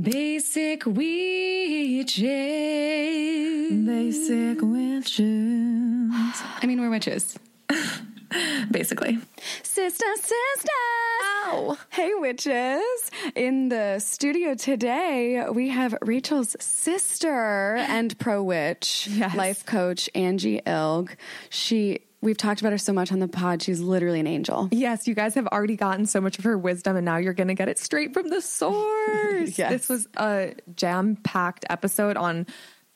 Basic witches. Basic witches. I mean, we're witches. Basically. Sister, sister. Ow. Hey, witches. In the studio today, we have Rachel's sister and pro witch, Yes. life coach, Angie Ilg. She, we've talked about her so much on the pod. She's literally an angel. Yes, you guys have already gotten so much of her wisdom, and now you're going to get it straight from the source. Yes. This was a jam packed episode on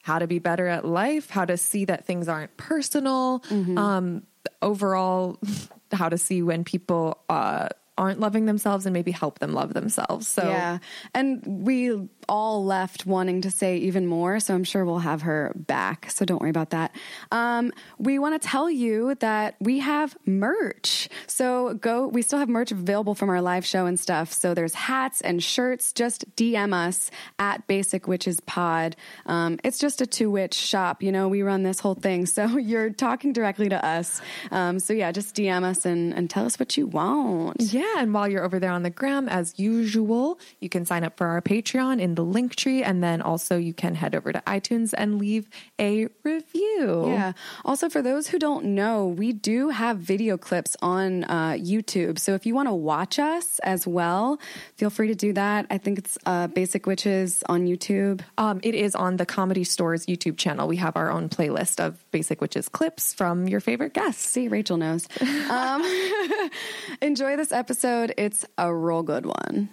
how to be better at life, how to see that things aren't personal, um, overall, how to see when people uh, aren't loving themselves and maybe help them love themselves. So, Yeah. And we all left wanting to say even more. So I'm sure we'll have her back. So don't worry about that. Um, we want to tell you that we have merch. So go, we still have merch available from our live show and stuff. So there's hats and shirts. Just DM us at Basic Witches Pod. Um, it's just a two witch shop. You know, we run this whole thing. So you're talking directly to us. Um, so yeah, just DM us and, and tell us what you want. Yeah, and while you're over there on the gram, as usual, you can sign up for our Patreon in the link tree, and then also you can head over to iTunes and leave a review. Yeah. Also, for those who don't know, we do have video clips on uh, YouTube. So if you want to watch us as well, feel free to do that. I think it's uh, Basic Witches on YouTube. Um, it is on the Comedy Store's YouTube channel. We have our own playlist of Basic Witches clips from your favorite guests. See, Rachel knows. Um, enjoy this episode. It's a real good one.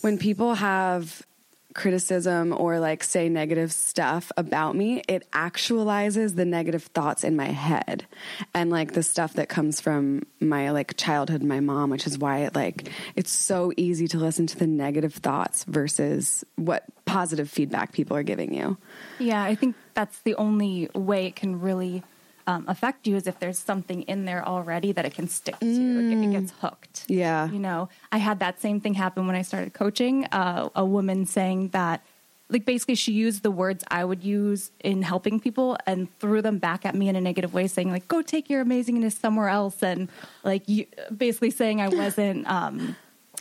When people have criticism or like say negative stuff about me, it actualizes the negative thoughts in my head and like the stuff that comes from my like childhood, my mom, which is why it like it's so easy to listen to the negative thoughts versus what positive feedback people are giving you. Yeah, I think that's the only way it can really um, affect you is if there's something in there already that it can stick to. It, it gets hooked. Yeah. You know, I had that same thing happen when I started coaching. Uh, a woman saying that, like, basically, she used the words I would use in helping people and threw them back at me in a negative way, saying, like, go take your amazingness somewhere else. And, like, you, basically saying I wasn't. Um,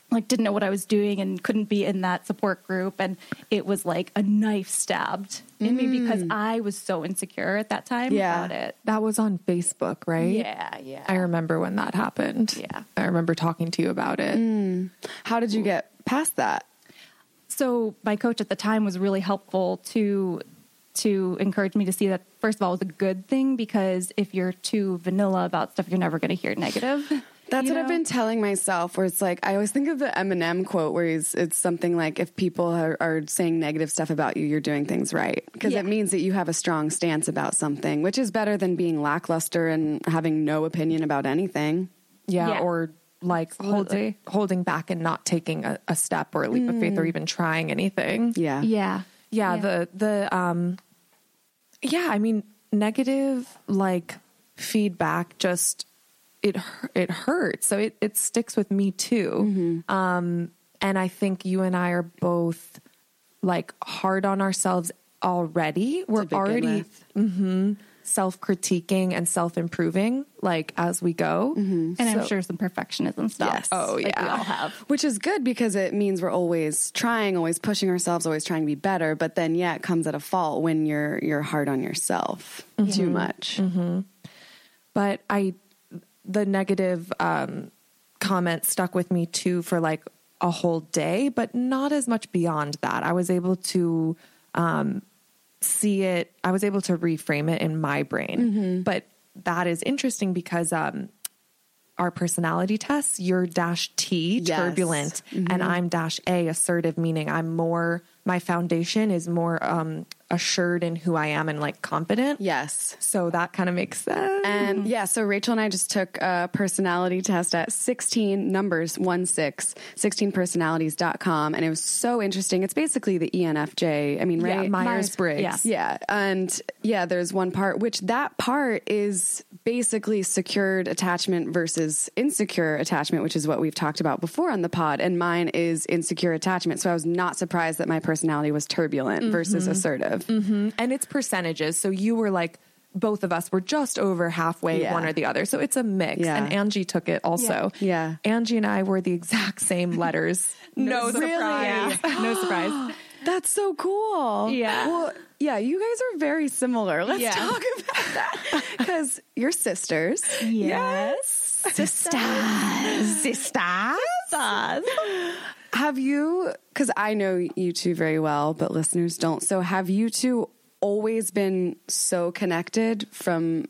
like didn't know what I was doing and couldn't be in that support group and it was like a knife stabbed in me because mm. I was so insecure at that time Yeah. about it. That was on Facebook, right? Yeah, yeah. I remember when that happened. Yeah. I remember talking to you about it. Mm. How did you get past that? so my coach at the time was really helpful to to encourage me to see that first of all it was a good thing because if you're too vanilla about stuff you're never going to hear negative. That's you what I've been telling myself. Where it's like I always think of the Eminem quote, where he's it's something like, "If people are, are saying negative stuff about you, you're doing things right," because Yeah. it means that you have a strong stance about something, which is better than being lackluster and having no opinion about anything. Yeah, Yeah. or like holding holding back and not taking a, a step or a leap of faith or even trying anything. Yeah, Yeah. yeah, Yeah. the the um yeah i mean negative like feedback just it it hurts so it it sticks with me too mm-hmm. um and i think you and i are both like hard on ourselves already we're begin already with. Mm-hmm. self-critiquing and self-improving like as we go mm-hmm. And I'm sure some perfectionism stuff. Yes. Oh, like we yeah. all have. Which is good because it means we're always trying, always pushing ourselves, always trying to be better. But then, yeah, it comes at a fault when you're you're hard on yourself too much. but I the negative um, comment stuck with me too for like a whole day, but not as much beyond that. I was able to um, see it. I was able to reframe it in my brain, but that is interesting because um, our personality tests, you're dash T, Yes. turbulent, and I'm dash A, assertive, meaning I'm more, my foundation is more um, assured in who I am and like confident. Yes. So that kind of makes sense. And yeah, so Rachel and I just took a personality test at 16 numbers, 1 6, 16personalities.com. And it was so interesting. It's basically the ENFJ. I mean, Yeah, right? Myers Briggs. yeah. Yeah. And yeah, there's one part, which that part is basically secured attachment versus insecure attachment, which is what we've talked about before on the pod. And mine is insecure attachment. So I was not surprised that my personality was turbulent versus mm-hmm. assertive. Mm-hmm. and it's percentages. So you were like both of us were just over halfway Yeah. one or the other. So it's a mix. Yeah. And Angie took it also. Yeah. Angie and I were the exact same letters. No, Really? surprise. Yeah, no surprise. That's so cool. Yeah. Well, yeah, you guys are very similar. Let's Yeah. talk about that. Because you're sisters. Yes. Sisters. Sisters. Have you, because I know you two very well, but listeners don't. So have you two always been so connected from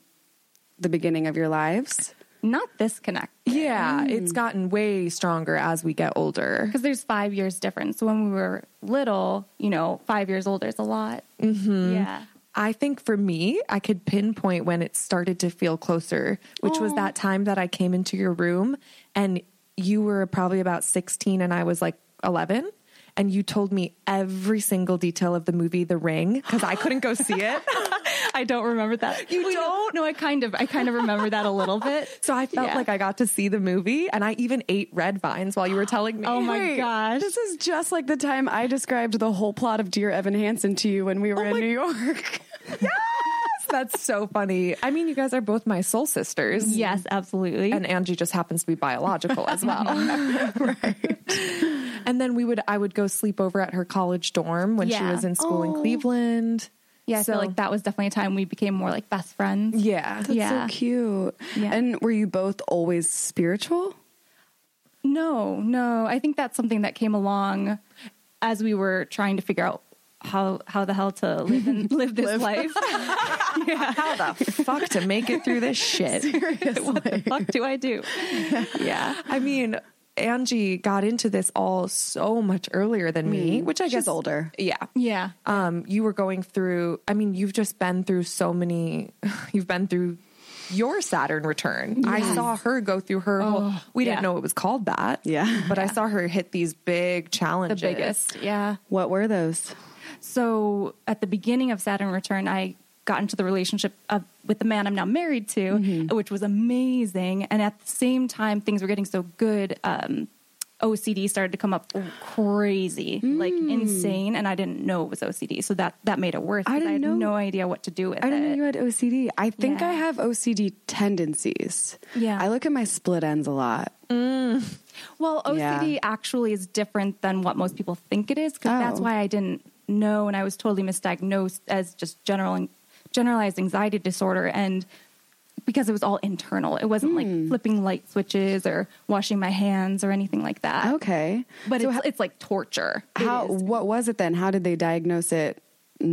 the beginning of your lives? Not this connect. Yeah, it's gotten way stronger as we get older. Because there's five years difference. So when we were little, you know, five years older is a lot. Mm-hmm. Yeah. I think for me, I could pinpoint when it started to feel closer, which was that time that I came into your room and you were probably about 16 and I was like 11. And you told me every single detail of the movie The Ring because I couldn't go see it. I don't remember that. You Wait, no- don't? No, I kind of, I kind of remember that a little bit. So I felt Yeah. like I got to see the movie and I even ate red vines while you were telling me. Oh my Wait, gosh. This is just like the time I described the whole plot of Dear Evan Hansen to you when we were oh in my- New York. That's so funny. I mean, you guys are both my soul sisters. Yes, absolutely. and Angie just happens to be biological as well. right. And then we would I would go sleep over at her college dorm when she was in school in Oh. Cleveland. yeah, I so- feel like that was definitely a time we became more like best friends. Yeah. That's Yeah. so cute. Yeah. And were you both always spiritual? No, no. I think that's something that came along as we were trying to figure out how how the hell to live and live this life. How the fuck to make it through this shit? what the fuck do I do? Yeah. I mean, Angie got into this all so much earlier than me, which I She's guess older. Yeah. Yeah. Um, you were going through I mean, you've just been through so many you've been through your Saturn return. I saw her go through her whole we didn't know it was called that. Yeah. But I saw her hit these big The challenges. biggest. Yeah. What were those? So at the beginning of Saturn Return, I got into the relationship of, with the man I'm now married to, mm-hmm. which was amazing. And at the same time, things were getting so good. Um, OCD started to come up crazy, like mm. insane, and I didn't know it was OCD, so that that made it worse. I, didn't had know- no idea what to do with it. I didn't know you had OCD. I think Yeah. I have OCD tendencies. Yeah. I look at my split ends a lot. Mm. Well, OCD Yeah. actually is different than what most people think it is because Oh. that's why I didn't know, and I was totally misdiagnosed as just general generalized anxiety disorder, and because it was all internal, it wasn't Hmm. like flipping light switches or washing my hands or anything like that. Okay. But so it's, ho- it's like torture. How what was it then? How did they diagnose it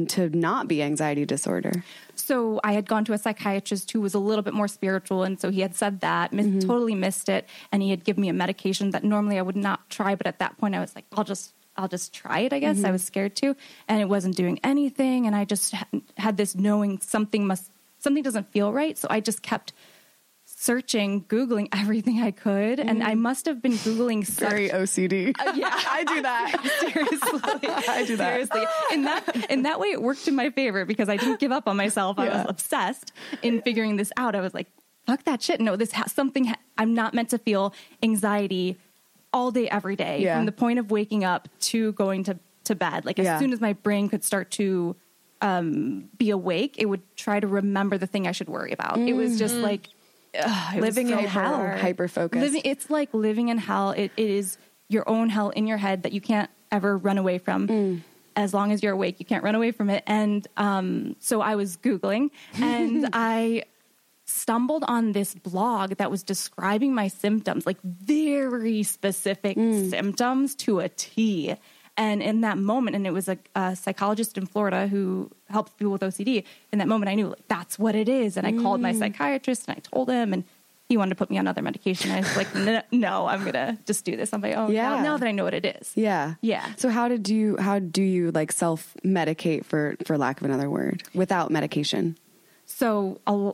to not be anxiety disorder? So I had gone to a psychiatrist who was a little bit more spiritual, and so he had said that, miss, Mm-hmm. totally missed it, and he had given me a medication that normally I would not try, but at that point I was like, I'll just. I'll just try it, I guess. Mm-hmm. I was scared to, and it wasn't doing anything. And I just ha- had this knowing something must, something doesn't feel right. So I just kept searching, Googling everything I could. And I must have been Googling such Very OCD. yeah, I do that. Seriously, I do that. Seriously, in that in that way, it worked in my favor because I didn't give up on myself. I was obsessed in figuring this out. I was like, "Fuck that shit! No, this has something. Ha- I'm not meant to feel anxiety all day, every day, Yeah. from the point of waking up to going to to bed. Like Yeah. as soon as my brain could start to um, be awake, it would try to remember the thing I should worry about. It was just like ugh, it was Living in hell. Hyper focused. Living, it's like living in hell. It, it is your own hell in your head that you can't ever run away from. Mm. As long as you're awake, you can't run away from it. And um, so I was Googling and I stumbled on this blog that was describing my symptoms, like very specific Mm. symptoms to a T. And in that moment, and it was a, a psychologist in Florida who helps people with OCD. In that moment, I knew like, that's what it is. And I called Mm. my psychiatrist and I told him, and he wanted to put me on other medication. I was like, no, I'm gonna just do this on my own. Yeah. Now, now that I know what it is. Yeah. Yeah. So how did you how do you like self medicate for for lack of another word without medication? So a,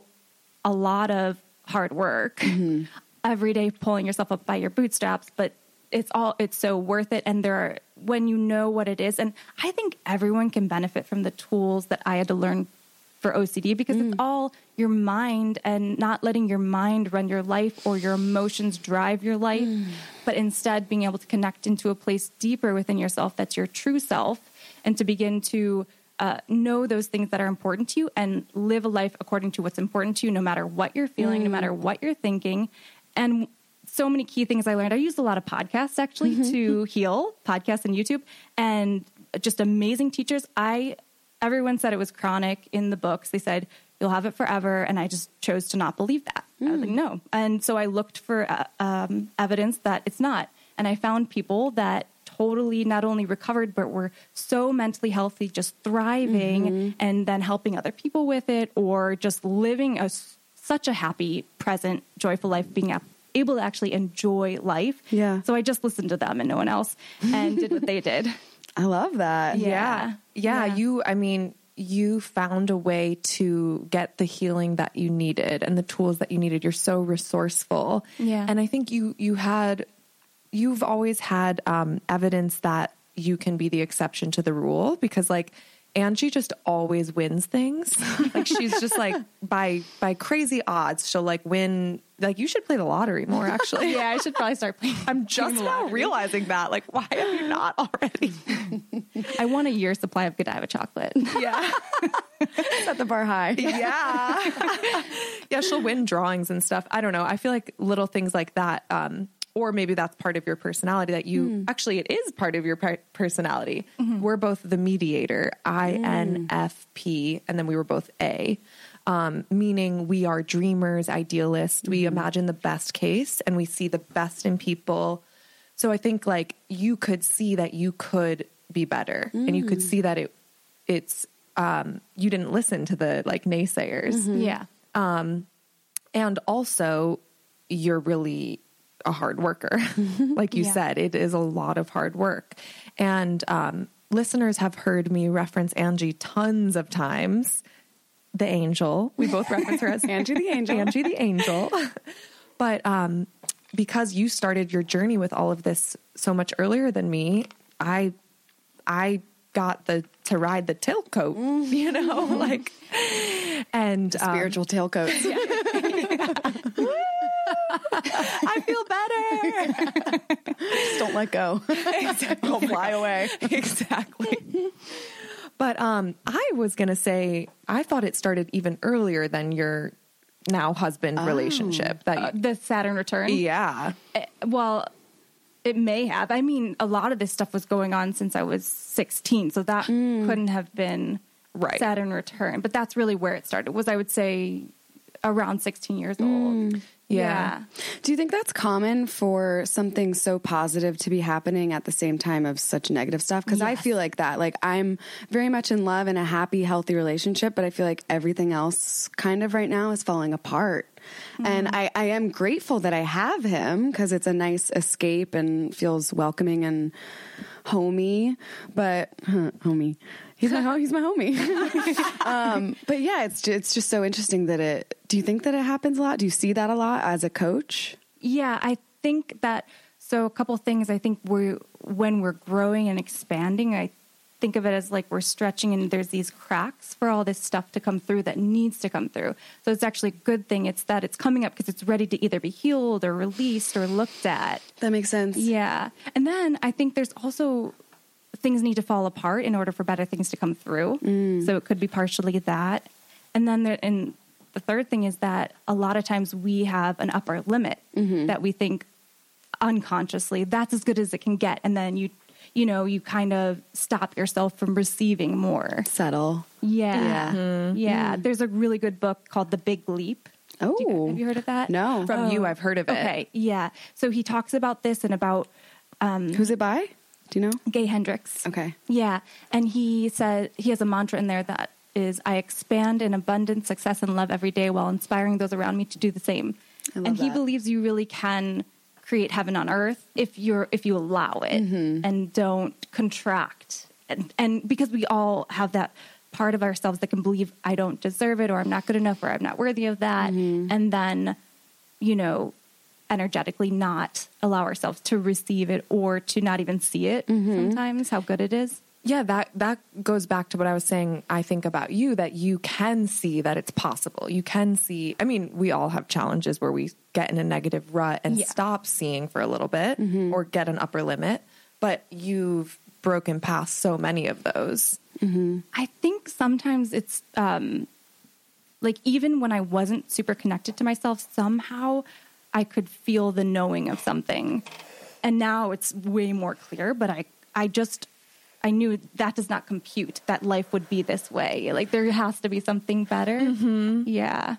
a lot of hard work Mm-hmm. every day pulling yourself up by your bootstraps, but it's all it's so worth it. And there are when you know what it is, and I think everyone can benefit from the tools that I had to learn for OCD because Mm. it's all your mind and not letting your mind run your life or your emotions drive your life, Mm. but instead being able to connect into a place deeper within yourself that's your true self and to begin to uh, know those things that are important to you and live a life according to what's important to you, no matter what you're feeling, no matter what you're thinking. And so many key things I learned. I used a lot of podcasts actually to heal, podcasts and YouTube, and just amazing teachers. I everyone said it was chronic in the books. They said you'll have it forever, and I just chose to not believe that. I was like, no, and so I looked for uh, um, evidence that it's not, and I found people that totally not only recovered but were so mentally healthy just thriving mm-hmm. and then helping other people with it or just living a s- such a happy present joyful life being a- able to actually enjoy life Yeah. so i just listened to them and no one else and did what they did I love that. Yeah. yeah. Yeah. You, I mean, you found a way to get the healing that you needed and the tools that you needed. You're so resourceful. Yeah. And I think you, you had, you've always had um, evidence that you can be the exception to the rule because like, Angie just always wins things. like she's just like by by crazy odds, she'll like win. Like you should play the lottery more. Actually, yeah i should probably start playing I'm just now realizing that. Like, why have you not already? i want a year supply of godiva chocolate Yeah. Set the bar high. Yeah. yeah, she'll win drawings and stuff. I don't know. I feel like little things like that um or maybe that's part of your personality that you hmm. actually it is part of your per- personality. Mm-hmm. We're both the mediator, INFP, hmm. and then we were both A. Um, meaning we are dreamers, idealists. We hmm. imagine the best case and we see the best in people. So I think like you could see that you could be better and you could see that it it's um you didn't listen to the like naysayers mm-hmm. yeah um, and also you're really a hard worker like you Yeah. said it is a lot of hard work and um listeners have heard me reference angie tons of times the angel we both reference her as Angie the angel. angie the angel but um because you started your journey with all of this so much earlier than me i i got the to ride the tailcoat you know like and um, Spiritual tailcoats. I feel better. Just don't let go. Go fly away. exactly. But um, I was gonna say I thought it started even earlier than your now husband relationship. That Uh, the saturn return yeah, Eh, well it may have i mean a lot of this stuff was going on since i was 16 so that couldn't have been Right. saturn return but that's really where it started was i would say around 16 years old Yeah. Do you think that's common for something so positive to be happening at the same time of such negative stuff? Because I feel like that. Like I'm very much in love in a happy, healthy relationship, but I feel like everything else kind of right now is falling apart. And mm-hmm. I, I am grateful that I have him because it's a nice escape and feels welcoming and homey. But huh, homie, he's my ho- he's my homie. um, but yeah, it's ju- it's just so interesting that it. Do you think that it happens a lot? Do you see that a lot as a coach? Yeah, I think that. So a couple things. I think we when we're growing and expanding, I think of it as like we're stretching, and there's these cracks for all this stuff to come through that needs to come through. So it's actually a good thing. It's that it's coming up because it's ready to either be healed or released or looked at. That makes sense. Yeah, and then I think there's also things need to fall apart in order for better things to come through. Mm. So it could be partially that, and then there, and the third thing is that a lot of times we have an upper limit mm-hmm. that we think unconsciously that's as good as it can get, and then you you know you kind of stop yourself from receiving more. Settle. Yeah, Yeah. Mm-hmm. yeah. Mm. There's a really good book called The Big Leap. Do you- Oh. have you heard of that? No. from you oh. I've heard of it. Okay, yeah. So he talks about this and about um, Who's it by? Do you know? Gay Hendricks. Okay. Yeah. And he said he has a mantra in there that is I expand in abundance, success, and love every day while inspiring those around me to do the same. And he believes you really can create heaven on earth if you're if you allow it Mm-hmm. and don't contract. And and because we all have that part of ourselves that can believe I don't deserve it or I'm not good enough or I'm not worthy of that. Mm-hmm. And then, you know, energetically not allow ourselves to receive it or to not even see it Mm-hmm. sometimes how good it is. Yeah, that that goes back to what I was saying. I think about you that you can see that it's possible. You can see. I mean, we all have challenges where we get in a negative rut and Yeah. stop seeing for a little bit, or get an upper limit. But you've broken past so many of those. I think sometimes it's um, like even when I wasn't super connected to myself, somehow I could feel the knowing of something. And now it's way more clear, but I, I just, I knew that does not compute that life would be this way. Like there has to be something better. Mm-hmm. Yeah.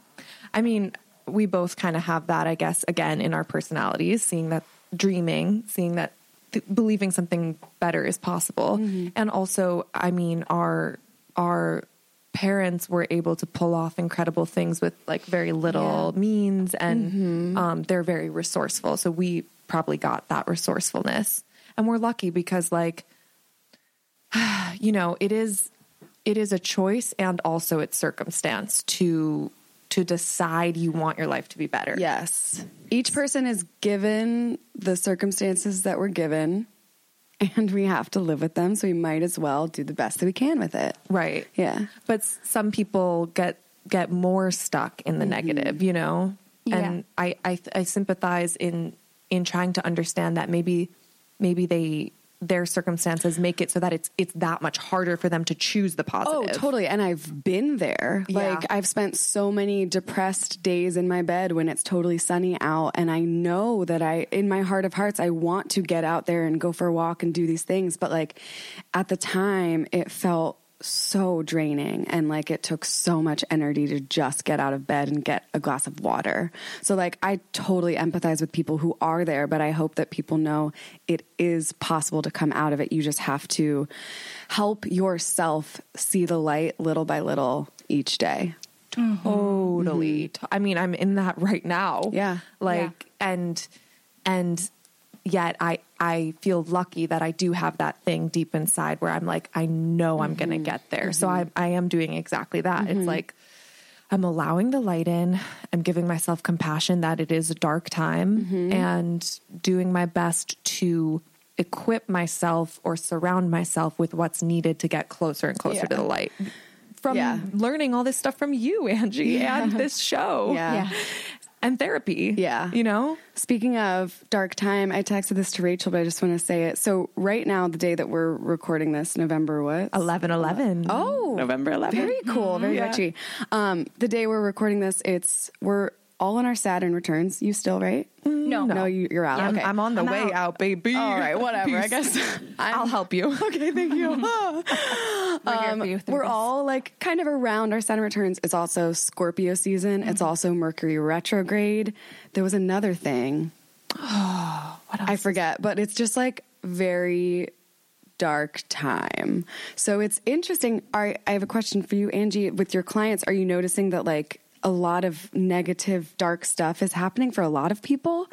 I mean, we both kind of have that, I guess, again, in our personalities, seeing that dreaming, seeing that th- believing something better is possible. Mm-hmm. And also, I mean, our, our, parents were able to pull off incredible things with like very little means and um, they're very resourceful. So we probably got that resourcefulness. And we're lucky because like you know it is it is a choice and also it's circumstance to to decide you want your life to be better. Yes. Each person is given the circumstances that we're given, and we have to live with them. So we might as well do the best that we can with it. right Yeah. but some people get get more stuck in the mm-hmm. negative you know Yeah. and I, I i sympathize in in trying to understand that maybe maybe they their circumstances make it so that it's it's that much harder for them to choose the positive. Oh, totally. And I've been there. Yeah. Like, I've spent so many depressed days in my bed when it's totally sunny out. And I know that I, in my heart of hearts, I want to get out there and go for a walk and do these things. But like, at the time, it felt so draining and like it took so much energy to just get out of bed and get a glass of water. So like I totally empathize with people who are there, but I hope that people know it is possible to come out of it. You just have to help yourself see the light little by little each day. Mm-hmm. totally mm-hmm. I mean i'm in that right now Yeah. like and and yet i i feel lucky that i do have that thing deep inside where i'm like i know i'm gonna mm-hmm. get there. So mm-hmm. i i am doing exactly that. It's mm-hmm. like i'm allowing the light in. I'm giving myself compassion that it is a dark time and doing my best to equip myself or surround myself with what's needed to get closer and closer Yeah. to the light. From Yeah. learning all this stuff from you angie and this show. Yeah. Yeah. and therapy. Yeah. You know? Speaking of dark time, I texted this to Rachel, but I just want to say it. So right now, the day that we're recording this, November what? 11 11. Oh, November 11. Very cool. Very Yeah. witchy. Um, the day we're recording this, it's we're all on our Saturn returns. You still right? No. No, you, you're out. I'm, okay. I'm on the I'm way out. out. baby. all right, whatever. I guess I'll help you. Okay, thank you. We're here for you Um, We're this. all like kind of around our Saturn returns. It's also Scorpio season. It's also Mercury retrograde. There was another thing. What else? I forget, but it's just like very dark time. So it's interesting. Are, I have a question for you, Angie. With your clients, are you noticing that like a lot of negative, dark stuff is happening for a lot of people?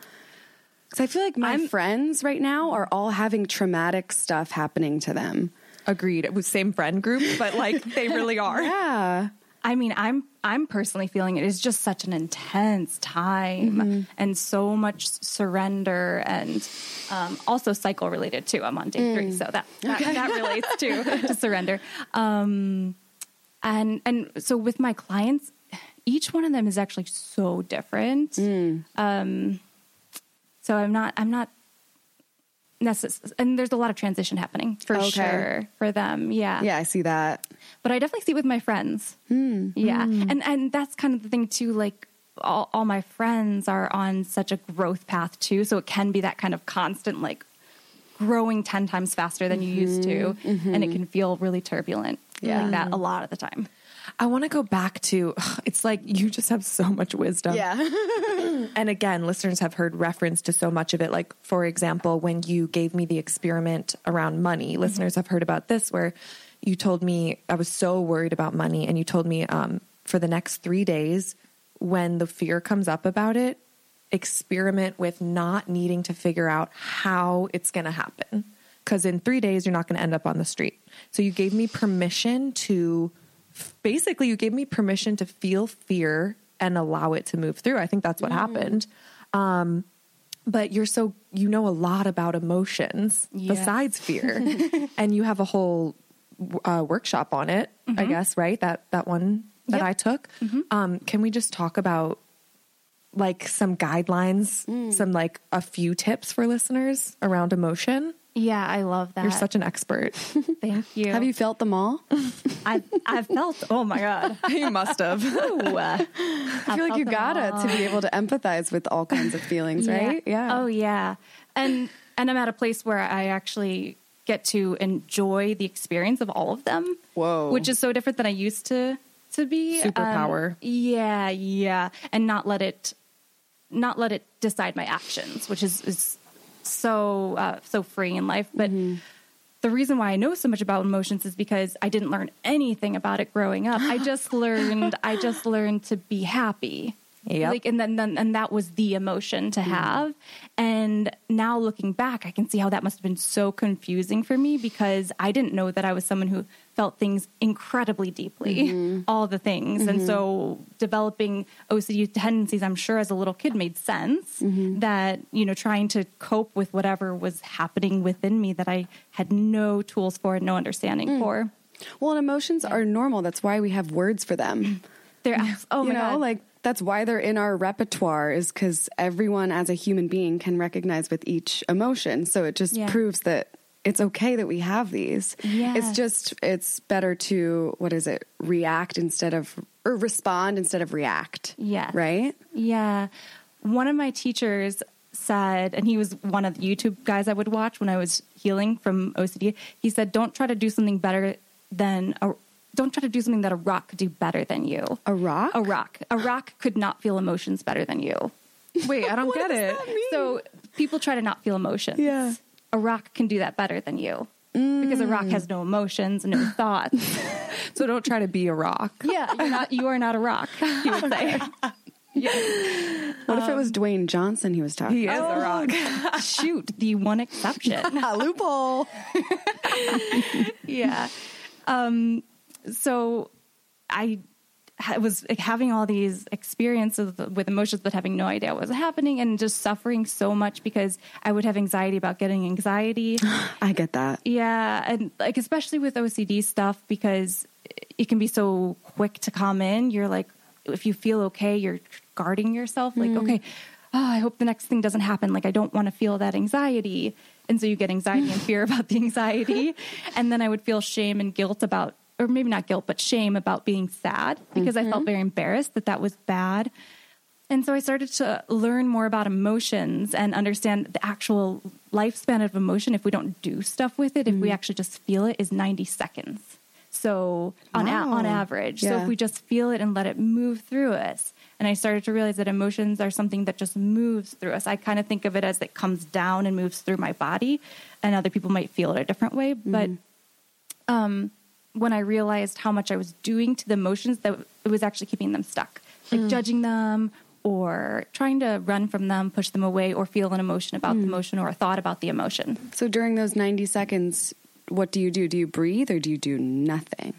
Because I feel like my I'm- friends right now are all having traumatic stuff happening to them. Agreed. It was same friend group, but like they really are. Yeah. I mean, I'm I'm personally feeling it is just such an intense time Mm-hmm. and so much surrender and um, also cycle related too. I'm on day Mm. three, so that that, that relates to to surrender. Um, and and so with my clients, each one of them is actually so different. Mm. Um, so I'm not I'm not necessary, and there's a lot of transition happening for Okay. sure for them. Yeah, Yeah, I see that. but I definitely see it with my friends. Hmm. Yeah, and and that's kind of the thing too. Like all, all my friends are on such a growth path too, so it can be that kind of constant like growing ten times faster than you used to, and it can feel really turbulent. Mm-hmm. Yeah. like that a lot of the time. I want to go back to it's like you just have so much wisdom. Yeah. And again, listeners have heard reference to so much of it. Like, for example, when you gave me the experiment around money, listeners have heard about this where you told me I was so worried about money, and you told me um, for the next three days, when the fear comes up about it, experiment with not needing to figure out how it's going to happen. Because in three days, you're not going to end up on the street. So you gave me permission to basically, you gave me permission to feel fear and allow it to move through. I think that's what happened. Um, but you're so, you know, a lot about emotions Yeah. besides fear. and you have a whole uh, workshop on it, I guess, right? That, that one that Yep. I took. Um, can we just talk about like some guidelines, some like a few tips for listeners around emotion? Yeah, I love that. You're such an expert. Thank you. Have you felt them all? I've, I've felt. Oh my god. you must have. Ooh, uh, I feel like you gotta to be able to empathize with all kinds of feelings, right? Yeah. Oh yeah. And and I'm at a place where I actually get to enjoy the experience of all of them. Whoa. Which is so different than I used to to be. Um, Superpower. yeah, yeah. And not let it not let it decide my actions, which is is so uh, so free in life. But the reason why I know so much about emotions is because I didn't learn anything about it growing up. I just learned I just learned to be happy. Yep. Like and then, then and that was the emotion to have. And now looking back, I can see how that must have been so confusing for me because I didn't know that I was someone who felt things incredibly deeply, mm-hmm. all the things. And so mm-hmm. developing OCD tendencies, I'm sure as a little kid made sense mm-hmm. that, you know, trying to cope with whatever was happening within me that I had no tools for and no understanding mm. for. Well, and emotions are normal. That's why we have words for them. Mm. They're abs- oh you my know, God. like that's why they're in our repertoire is because everyone as a human being can recognize with each emotion. So it just Yeah. proves that it's okay that we have these. It's just it's better to what is it? React instead of or respond instead of react. Yeah. Right? Yeah. One of my teachers said, and he was one of the YouTube guys I would watch when I was healing from OCD. He said, Don't try to do something better than a don't try to do something that a rock could do better than you. A rock? A rock. A rock could not feel emotions better than you. Wait, I don't get it. So people try to not feel emotions. Yeah. A rock can do that better than you. Because a rock has no emotions, and no thoughts. So don't try to be a rock. yeah, you're not you are not a rock, he would say. What if it was Dwayne Johnson he was talking He is a rock. Shoot, the one exception. about? loophole. yeah. Um, so I ha- was having all these experiences with emotions, but having no idea what was happening and just suffering so much because I would have anxiety about getting anxiety. I get that. yeah. And like, especially with OCD stuff, because it can be so quick to come in. You're like, if you feel okay, you're guarding yourself. Like, mm-hmm. okay, oh, I hope the next thing doesn't happen. Like, I don't want to feel that anxiety. And so you get anxiety and fear about the anxiety. And then I would feel shame and guilt about, or maybe not guilt, but shame about being sad because I felt mm-hmm. very embarrassed that that was bad. And so I started to learn more about emotions and understand the actual lifespan of emotion. If we don't do stuff with it, if we mm. actually just feel it, is 90 seconds. So on a- on average, so if we just feel it and let it move through us, and I started to realize that emotions are something that just moves through us. I kind of think of it as it comes down and moves through my body, and other people might feel it a different way. But mm-hmm. um, when I realized how much I was doing to the emotions, that it was actually keeping them stuck, like hmm. judging them or trying to run from them, push them away, or feel an emotion about the hmm. emotion or a thought about the emotion. So during those 90 seconds, what do you do? Do you breathe or do you do nothing?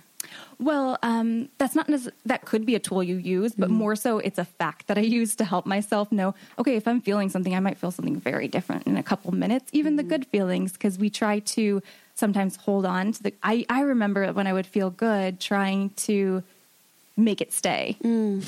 Well, um, that's not that could be a tool you use, but hmm. more so it's a fact that I use to help myself know. Okay, if I'm feeling something, I might feel something very different in a couple minutes. Even the good feelings, because we try to sometimes hold on to the. I I remember when I would feel good, trying to make it stay. Mm.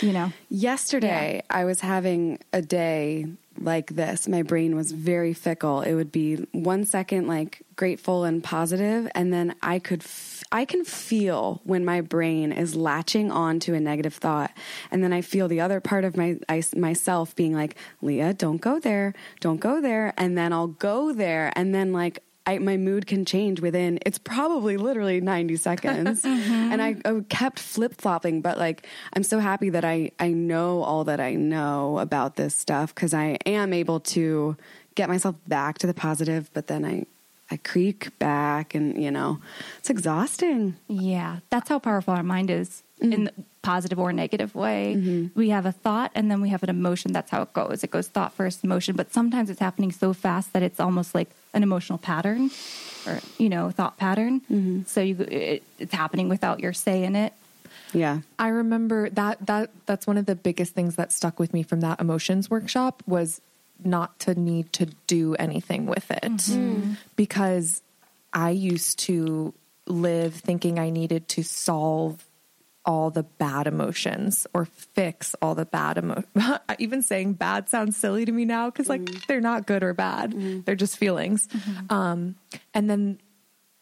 You know, Yesterday, I was having a day like this. My brain was very fickle. It would be one second like grateful and positive, and then I could, f- I can feel when my brain is latching on to a negative thought, and then I feel the other part of my I, myself being like, "Leah, don't go there, don't go there," and then I'll go there, and then like I, my mood can change within it's probably literally 90 seconds. Mm-hmm. And I, I kept flip-flopping but like i'm so happy that i i know all that i know about this stuff because i am able to get myself back to the positive but then i i creak back and you know it's exhausting. Yeah, that's how powerful our mind is. Mm-hmm. In the positive or negative way. Mm-hmm. We have a thought and then we have an emotion. That's how it goes. It goes thought first, emotion. But sometimes it's happening so fast that it's almost like an emotional pattern or, you know, thought pattern. Mm-hmm. So you, it, it's happening without your say in it. yeah I remember that that that's one of the biggest things that stuck with me from that emotions workshop was not to need to do anything with it mm-hmm. because I used to live thinking I needed to solve all the bad emotions or fix all the bad emotions. Even saying bad sounds silly to me now because like Mm-hmm. they're not good or bad; they're just feelings. Um, and then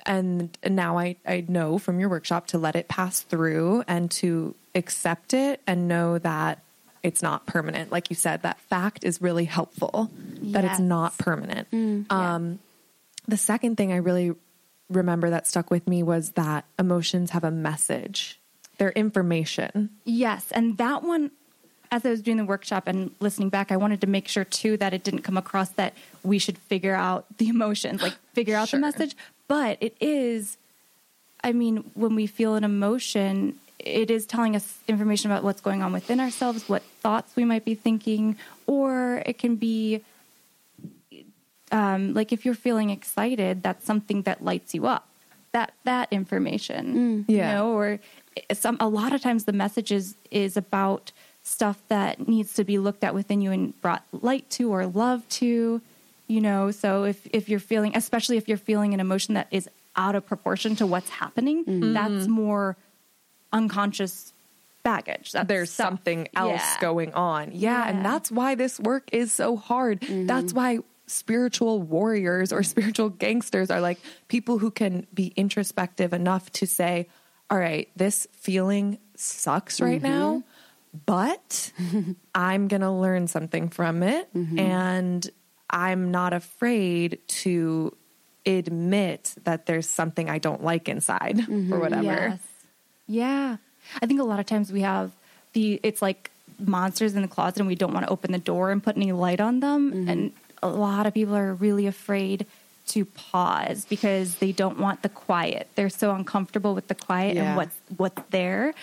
and now I, I know from your workshop to let it pass through and to accept it and know that it's not permanent. Like you said, that fact is really helpful that it's not permanent. Mm, Um, the second thing I really remember that stuck with me was that emotions have a message. They're information. Yes, and that one, as I was doing the workshop and listening back, I wanted to make sure too that it didn't come across that we should figure out the emotions, like figure out Sure. the message. But it is, I mean, when we feel an emotion, it is telling us information about what's going on within ourselves, what thoughts we might be thinking, or it can be um, like if you're feeling excited, that's something that lights you up. That that information, you Yeah. know, or some a lot of times the message is is about stuff that needs to be looked at within you and brought light to or love to, you know. So if if you're feeling, especially if you're feeling an emotion that is out of proportion to what's happening, mm-hmm. that's mm-hmm. more unconscious baggage. That's there's stuff. something else Yeah. going on. Yeah, Yeah. and that's why this work is so hard. Mm-hmm. That's why spiritual warriors or spiritual gangsters are like people who can be introspective enough to say, "All right, this feeling sucks right mm-hmm. now, but I'm going to learn something from it mm-hmm. and I'm not afraid to admit that there's something I don't like inside or mm-hmm, whatever." Yes. Yeah. I think a lot of times we have the it's like monsters in the closet and we don't want to open the door and put any light on them and a lot of people are really afraid to pause because they don't want the quiet. They're so uncomfortable with the quiet Yeah. and what's what's there.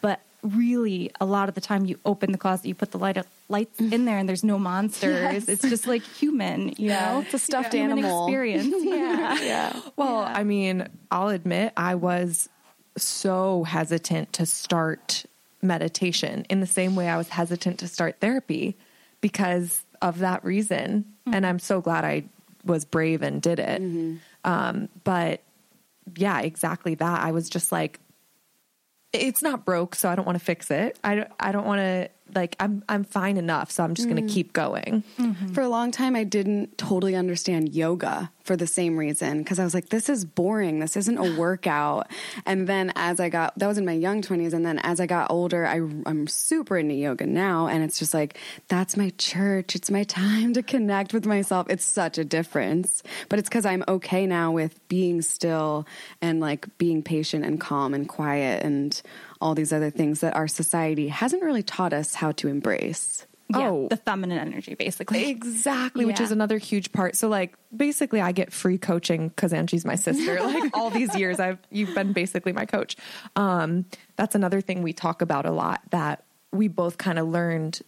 But really a lot of the time you open the closet, you put the light lights mm. in there and there's no monsters. Yes. It's just like human, you Yeah, know? it's a stuffed Human animal. experience. Yeah. Yeah. Well, I mean, I'll admit I was so hesitant to start meditation in the same way I was hesitant to start therapy because of that reason. And mm. I'm so glad I was brave and did it. Mm-hmm. Um, but yeah, exactly that. I was just like, it's not broke, so I don't want to fix it. I don't, I don't want to like I'm I'm fine enough, so I'm just going to mm. keep going. Mm-hmm. For a long time, I didn't totally understand yoga for the same reason because I was like, this is boring. This isn't a workout. And then as I got, that was in my young 20s. And then as I got older, I, I'm super into yoga now. And it's just like, that's my church. It's my time to connect with myself. It's such a difference. But it's because I'm okay now with being still and like being patient and calm and quiet and all these other things that our society hasn't really taught us how to embrace. Yeah, Oh. the feminine energy, basically. Exactly, which is another huge part. So like basically I get free coaching cuz Angie's my sister. like all these years I've you've been basically my coach. Um that's another thing we talk about a lot that we both kind of learned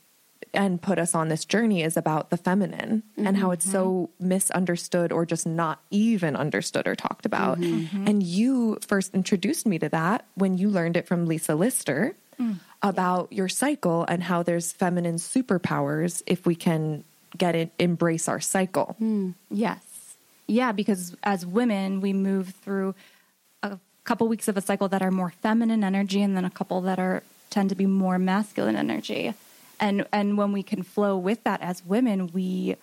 and put us on this journey is about the feminine and how it's so mm-hmm. misunderstood or just not even understood or talked about. Mm-hmm. Mm-hmm. And you first introduced me to that when you learned it from Lisa Lister mm. About your cycle and how there's feminine superpowers if we can get it embrace our cycle. Hmm, yes. Yeah, because as women, we move through a couple weeks of a cycle that are more feminine energy and then a couple that are tend to be more masculine energy. And and when we can flow with that as women, we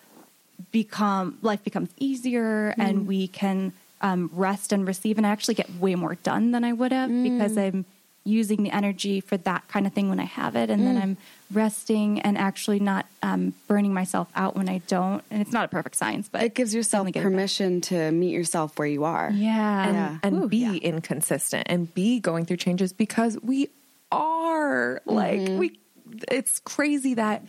become life becomes easier and hmm. we can um, rest and receive and I actually get way more done than I would have hmm. because I'm using the energy for that kind of thing when I have it and then I'm resting and actually not um, burning myself out when I don't and it's not a perfect science but It gives yourself definitely get it done. permission to meet yourself where you are. yeah And, Yeah. and Ooh, be yeah. inconsistent and be going through changes because we are like we it's crazy that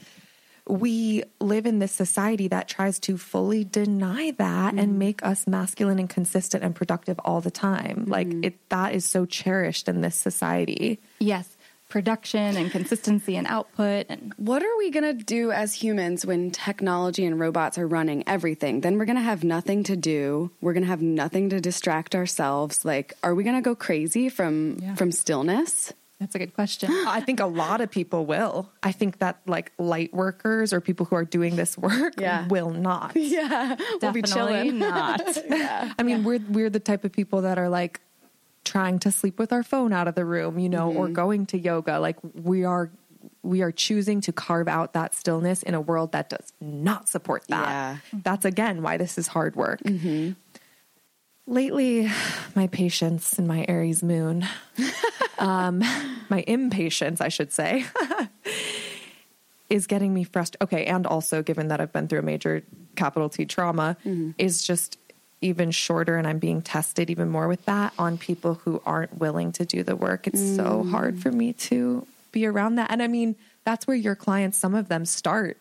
we live in this society that tries to fully deny that and mm-hmm. make us masculine and consistent and productive all the time. Mm-hmm. Like it that is so cherished in this society. yes production and consistency and output and What are we going to do as humans when technology and robots are running everything? Then we're going to have nothing to do. We're going to have nothing to distract ourselves. Like, are we going to go crazy from Yeah. from stillness? That's a good question I think a lot of people will. I think that like light workers or people who are doing this work Yeah. will not. Yeah, we'll be Definitely chilling. not I mean, we're we're the type of people that are like, trying to sleep with our phone out of the room, you know, or mm-hmm. going to yoga. Like we are we are choosing to carve out that stillness in a world that does not support that. Yeah. That's again why this is hard work. Mm-hmm. Lately, my patience and my Aries moon, um, my impatience, I should say, is getting me frustrated. Okay, and also given that I've been through a major capital T trauma, mm-hmm. is just even shorter, and I'm being tested even more with that on people who aren't willing to do the work. It's so mm. hard for me to be around that, and I mean that's where your clients, some of them, start.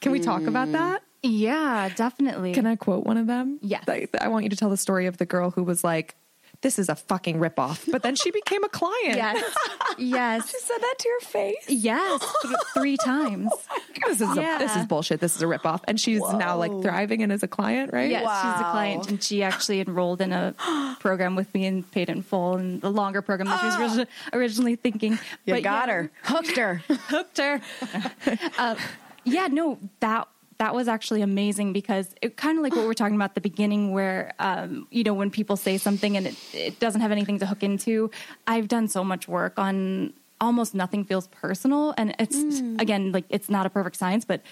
Can we talk about mm. that? Yeah, definitely. Can I quote one of them? Yes. I, I want you to tell the story of the girl who was like, this is a fucking ripoff. But then she became a client. Yes. yes. She said that to your face. Yes. Th- three times. This is, a, this is bullshit. This is a ripoff. And she's now like thriving and is a client, right? Yes, she's a client, and she actually enrolled in a program with me and paid in full, and the longer program that she was origi- originally thinking. You But got yeah, her. Hooked her. hooked her. uh, yeah, no, that that was actually amazing because it kind of like what we're talking about at the beginning, where um, you know when people say something and it, it doesn't have anything to hook into. I've done so much work on almost nothing feels personal, and it's again like it's not a perfect science, but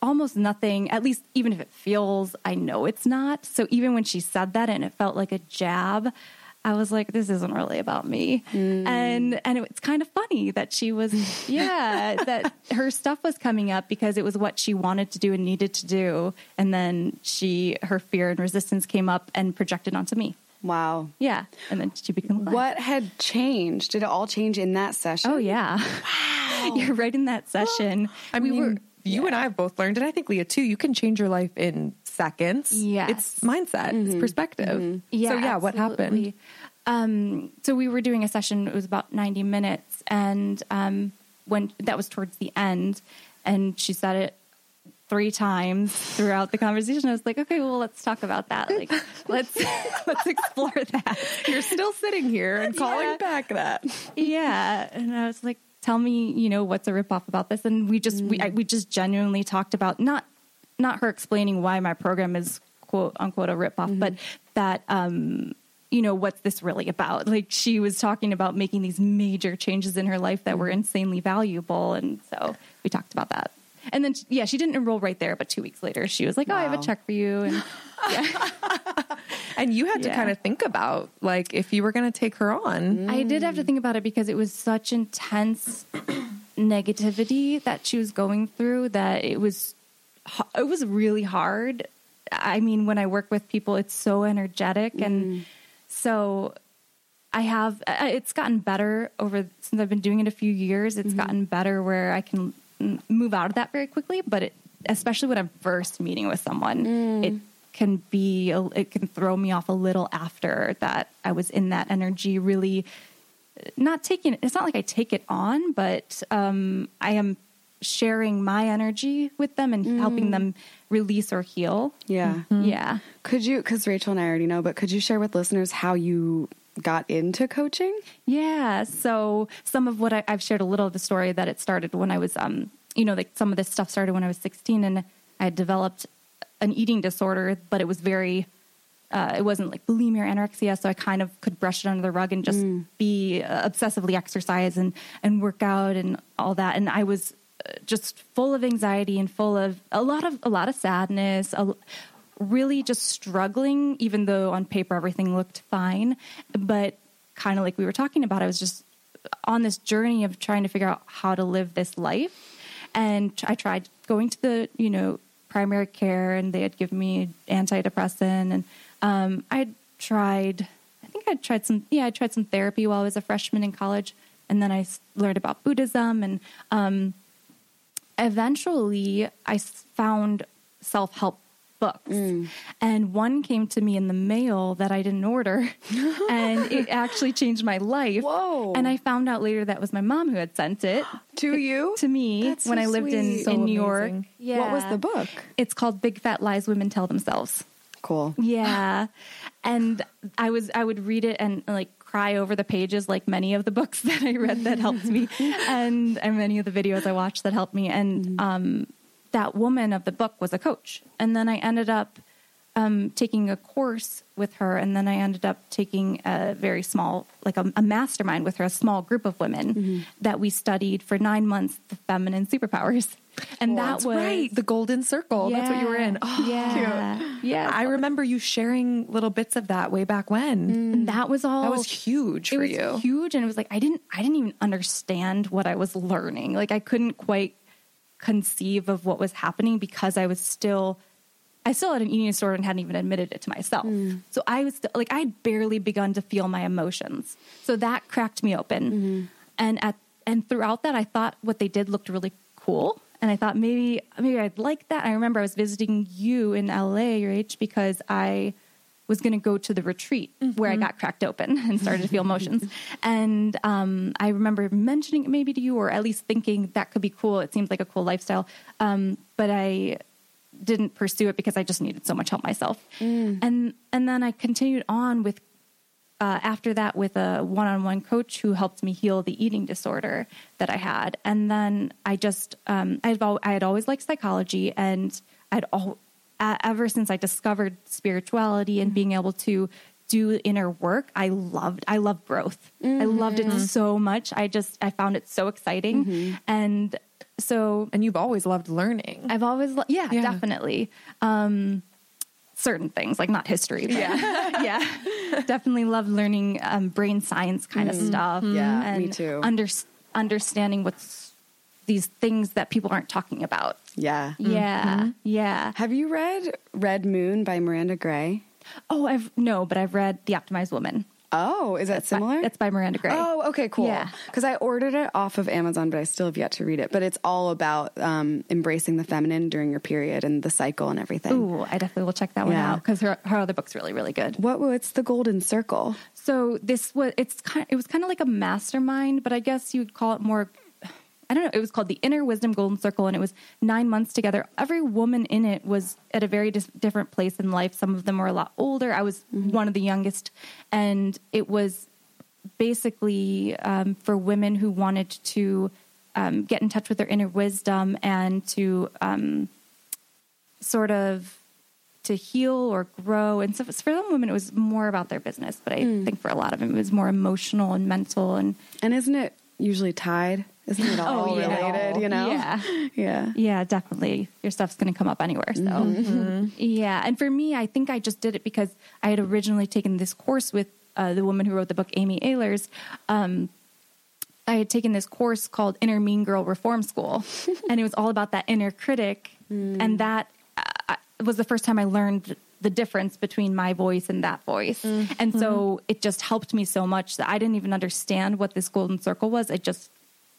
almost nothing at least even if it feels i know it's not so even when she said that and it felt like a jab i was like this isn't really about me mm. and and it's kind of funny that she was yeah that her stuff was coming up because it was what she wanted to do and needed to do and then she her fear and resistance came up and projected onto me Wow. yeah and then she became. What had changed? Did it all change in that session? oh yeah Wow. you're right in that session I we mean, were you and I have both learned, and I think Leah too, you can change your life in seconds. Yes. It's mindset, it's perspective. Yeah. So, yeah, what happened? Um, so we were doing a session. It was about ninety minutes, and um, when that was towards the end, and she said it three times throughout the conversation. I was like, okay, well, let's talk about that. Like, let's let's explore that. You're still sitting here and calling Yeah. back that. Yeah, and I was like, tell me, you know, what's a ripoff about this? And we just we I, we just genuinely talked about not not her explaining why my program is quote unquote a ripoff, mm-hmm. but that um you know what's this really about? Like she was talking about making these major changes in her life that were mm-hmm. insanely valuable, and so we talked about that. And then yeah, she didn't enroll right there, but two weeks later she was like, "Oh, I have a check for you," and And you had to kind of think about like if you were going to take her on. Mm. I did have to think about it because it was such intense negativity that she was going through that it was it was really hard. I mean, when I work with people, it's so energetic and so I have it's gotten better over since I've been doing it a few years. It's gotten better where I can mm, move out of that very quickly, but it, especially when I'm first meeting with someone, it can be it can throw me off a little after that I was in that energy really not taking it's not like I take it on, but um I am sharing my energy with them and helping them release or heal. Yeah. Yeah. Could you, because Rachel and I already know, but could you share with listeners how you got into coaching? Yeah. So some of what I, I've shared a little of the story that it started when I was, um, you know, like some of this stuff started when I was 16 and I had developed an eating disorder, but it was very, uh, it wasn't like bulimia or anorexia. So I kind of could brush it under the rug and just be uh, obsessively exercise and, and work out and all that. And I was just full of anxiety and full of a lot of, a lot of sadness, a, really just struggling, even though on paper everything looked fine. But kind of like we were talking about, I was just on this journey of trying to figure out how to live this life. And I tried going to the, you know, primary care and they had given me antidepressant. And um, I tried, I think I tried some, yeah, I tried some therapy while I was a freshman in college. And then i learned about Buddhism and um, eventually I found self help books. Mm. And one came to me in the mail that I didn't order. and it actually changed my life. Whoa. And I found out later that was my mom who had sent it To you? to me That's when so I lived in. So in New York. Yeah. What was the book? It's called Big Fat Lies Women Tell Themselves. Cool. Yeah. and I was I would read it and like cry over the pages like many of the books that I read that helped me and and many of the videos I watched that helped me and um that woman of the book was a coach. And then I ended up um, taking a course with her, and then I ended up taking a very small, like a, a mastermind with her, a small group of women Mm-hmm. that we studied for nine months the feminine superpowers. And that That's was right. The golden circle. That's what you were in. Oh, yeah, yeah. I remember you sharing little bits of that way back when. Mm. And that was all That was huge it for was you. huge and it was like i didn't i didn't even understand what i was learning like i couldn't quite conceive of what was happening because i was still i still had an eating disorder and hadn't even admitted it to myself mm. so i was still, like i'd barely begun to feel my emotions so that cracked me open mm-hmm. and at and throughout that i thought what they did looked really cool and i thought maybe maybe i'd like that i remember i was visiting you in la your age because i was going to go to the retreat where I got cracked open and started to feel emotions. And um, I remember mentioning it maybe to you, or at least thinking that could be cool. It seems like a cool lifestyle. Um, but I didn't pursue it because I just needed so much help myself. And and then I continued on with uh, after that with a one-on-one coach who helped me heal the eating disorder that I had. And then I just um, I've al- I had always liked psychology, and I'd all uh, ever since I discovered spirituality and being able to do inner work, I loved I loved growth. I loved it so much. I just I found it so exciting, and so And you've always loved learning. I've always, lo- yeah, Yeah. definitely. Um, certain things, like not history. But yeah. yeah. Definitely love learning um, brain science kind of stuff. Yeah, and me too. Under, understanding what's these things that people aren't talking about. Yeah. Yeah. Yeah. Have you read Red Moon by Miranda Gray? Oh, I've, no, but I've read The Optimized Woman. Oh, is that By- similar? That's by Miranda Gray. Oh, okay, cool. Yeah. Because I ordered it off of Amazon, but I still have yet to read it. But it's all about um, embracing the feminine during your period and the cycle and everything. Ooh, I definitely will check that one Yeah. out because her, her other book's really, really good. What what's the golden circle? So this was it's kind it was kind of like a mastermind, but I guess you'd call it more. I don't know. It was called the Inner Wisdom Golden Circle, and it was nine months together. Every woman in it was at a very dis- different place in life. Some of them were a lot older. I was one of the youngest, and it was basically um, for women who wanted to um, get in touch with their inner wisdom and to um, sort of to heal or grow. And so for some women, it was more about their business, but I think for a lot of them, it was more emotional and mental. And And isn't it usually tied? Isn't it all Oh, yeah. related? You know? Yeah. Yeah. yeah, definitely, your stuff's going to come up anywhere. So yeah, and for me, I think I just did it because I had originally taken this course with uh, the woman who wrote the book, Amy Ahlers. Um, I had taken this course called Inner Mean Girl Reform School, and it was all about that inner critic, and that uh, was the first time I learned the difference between my voice and that voice. And so it just helped me so much that I didn't even understand what this golden circle was. I just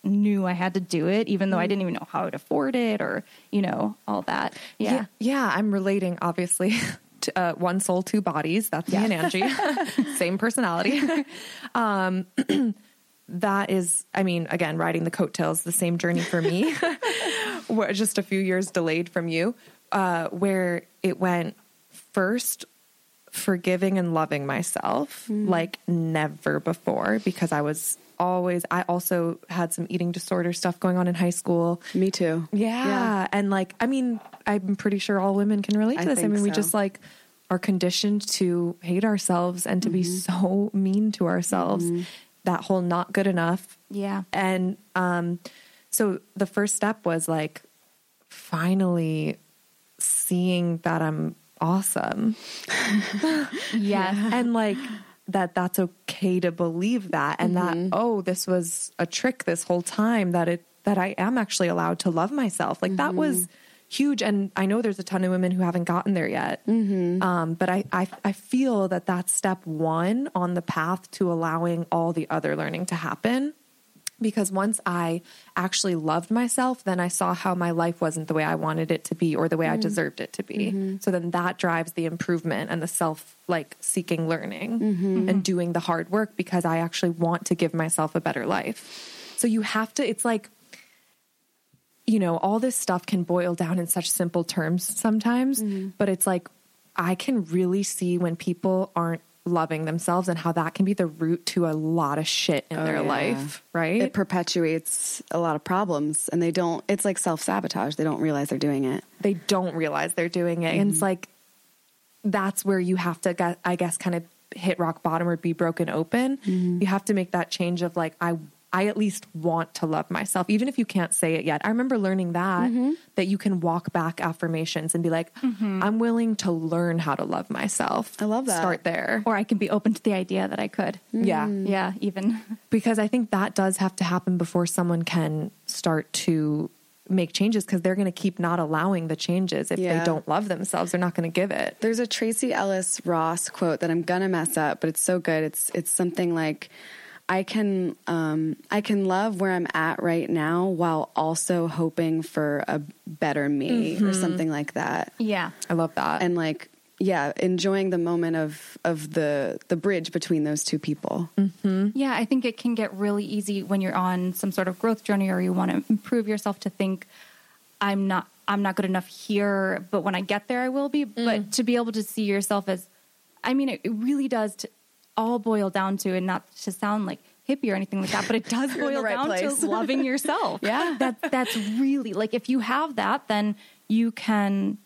knew I had to do it, even though I didn't even know how to afford it or, you know, all that. Yeah. yeah, yeah, I'm relating obviously to uh, one soul, two bodies. That's me and Angie, same personality. um, that is, I mean, again, riding the coattails, the same journey for me. We're just a few years delayed from you, uh, where it went first forgiving and loving myself like never before because I was always I also had some eating disorder stuff going on in high school. Me too. Yeah. yeah. And like, I mean, I'm pretty sure all women can relate to I this. I think mean, we just like are conditioned to hate ourselves and to be Mm-hmm. so mean to ourselves. That whole not good enough. Yeah. And um, so the first step was like finally seeing that I'm awesome Yeah. and like that that's okay to believe that and Mm-hmm. that oh this was a trick this whole time that it that I am actually allowed to love myself like that was Mm-hmm. huge and I know there's a ton of women who haven't gotten there yet Mm-hmm. um, but I, I I feel that that's step one on the path to allowing all the other learning to happen because once I actually loved myself, then I saw how my life wasn't the way I wanted it to be or the way I mm-hmm. deserved it to be. Mm-hmm. So then that drives the improvement and the self like seeking learning mm-hmm. and doing the hard work because I actually want to give myself a better life. So you have to, it's like, you know, all this stuff can boil down in such simple terms sometimes, but it's like I can really see when people aren't loving themselves and how that can be the root to a lot of shit in their Oh, yeah. life, right? It perpetuates a lot of problems and they don't it's like self-sabotage. They don't realize they're doing it. they don't realize they're doing it. And it's like that's where you have to, get, I guess, kind of hit rock bottom or be broken open. Mm-hmm. You have to make that change of like, I, I at least want to love myself, even if you can't say it yet. I remember learning that, Mm-hmm. that you can walk back affirmations and be like, I'm willing to learn how to love myself. I love that. Start there. Or I can be open to the idea that I could. Yeah. Yeah, even. because I think that does have to happen before someone can start to make changes because they're going to keep not allowing the changes if Yeah. they don't love themselves they're not going to give it There's a Tracee Ellis Ross quote that I'm gonna mess up, but it's so good. It's it's something like I can um, I can love where I'm at right now while also hoping for a better me or mm-hmm. something like that. Yeah. i love that And like yeah, enjoying the moment of of the the bridge between those two people. Mm-hmm. Yeah, I think it can get really easy when you're on some sort of growth journey or you want to improve yourself to think I'm not I'm not good enough here, but when I get there I will be. Mm. But to be able to see yourself as I mean it, it really does to all boil down to and not to sound like hippie or anything like that, but it does You're in the boil right down place. to loving yourself. Yeah. That that's really like if you have that then you can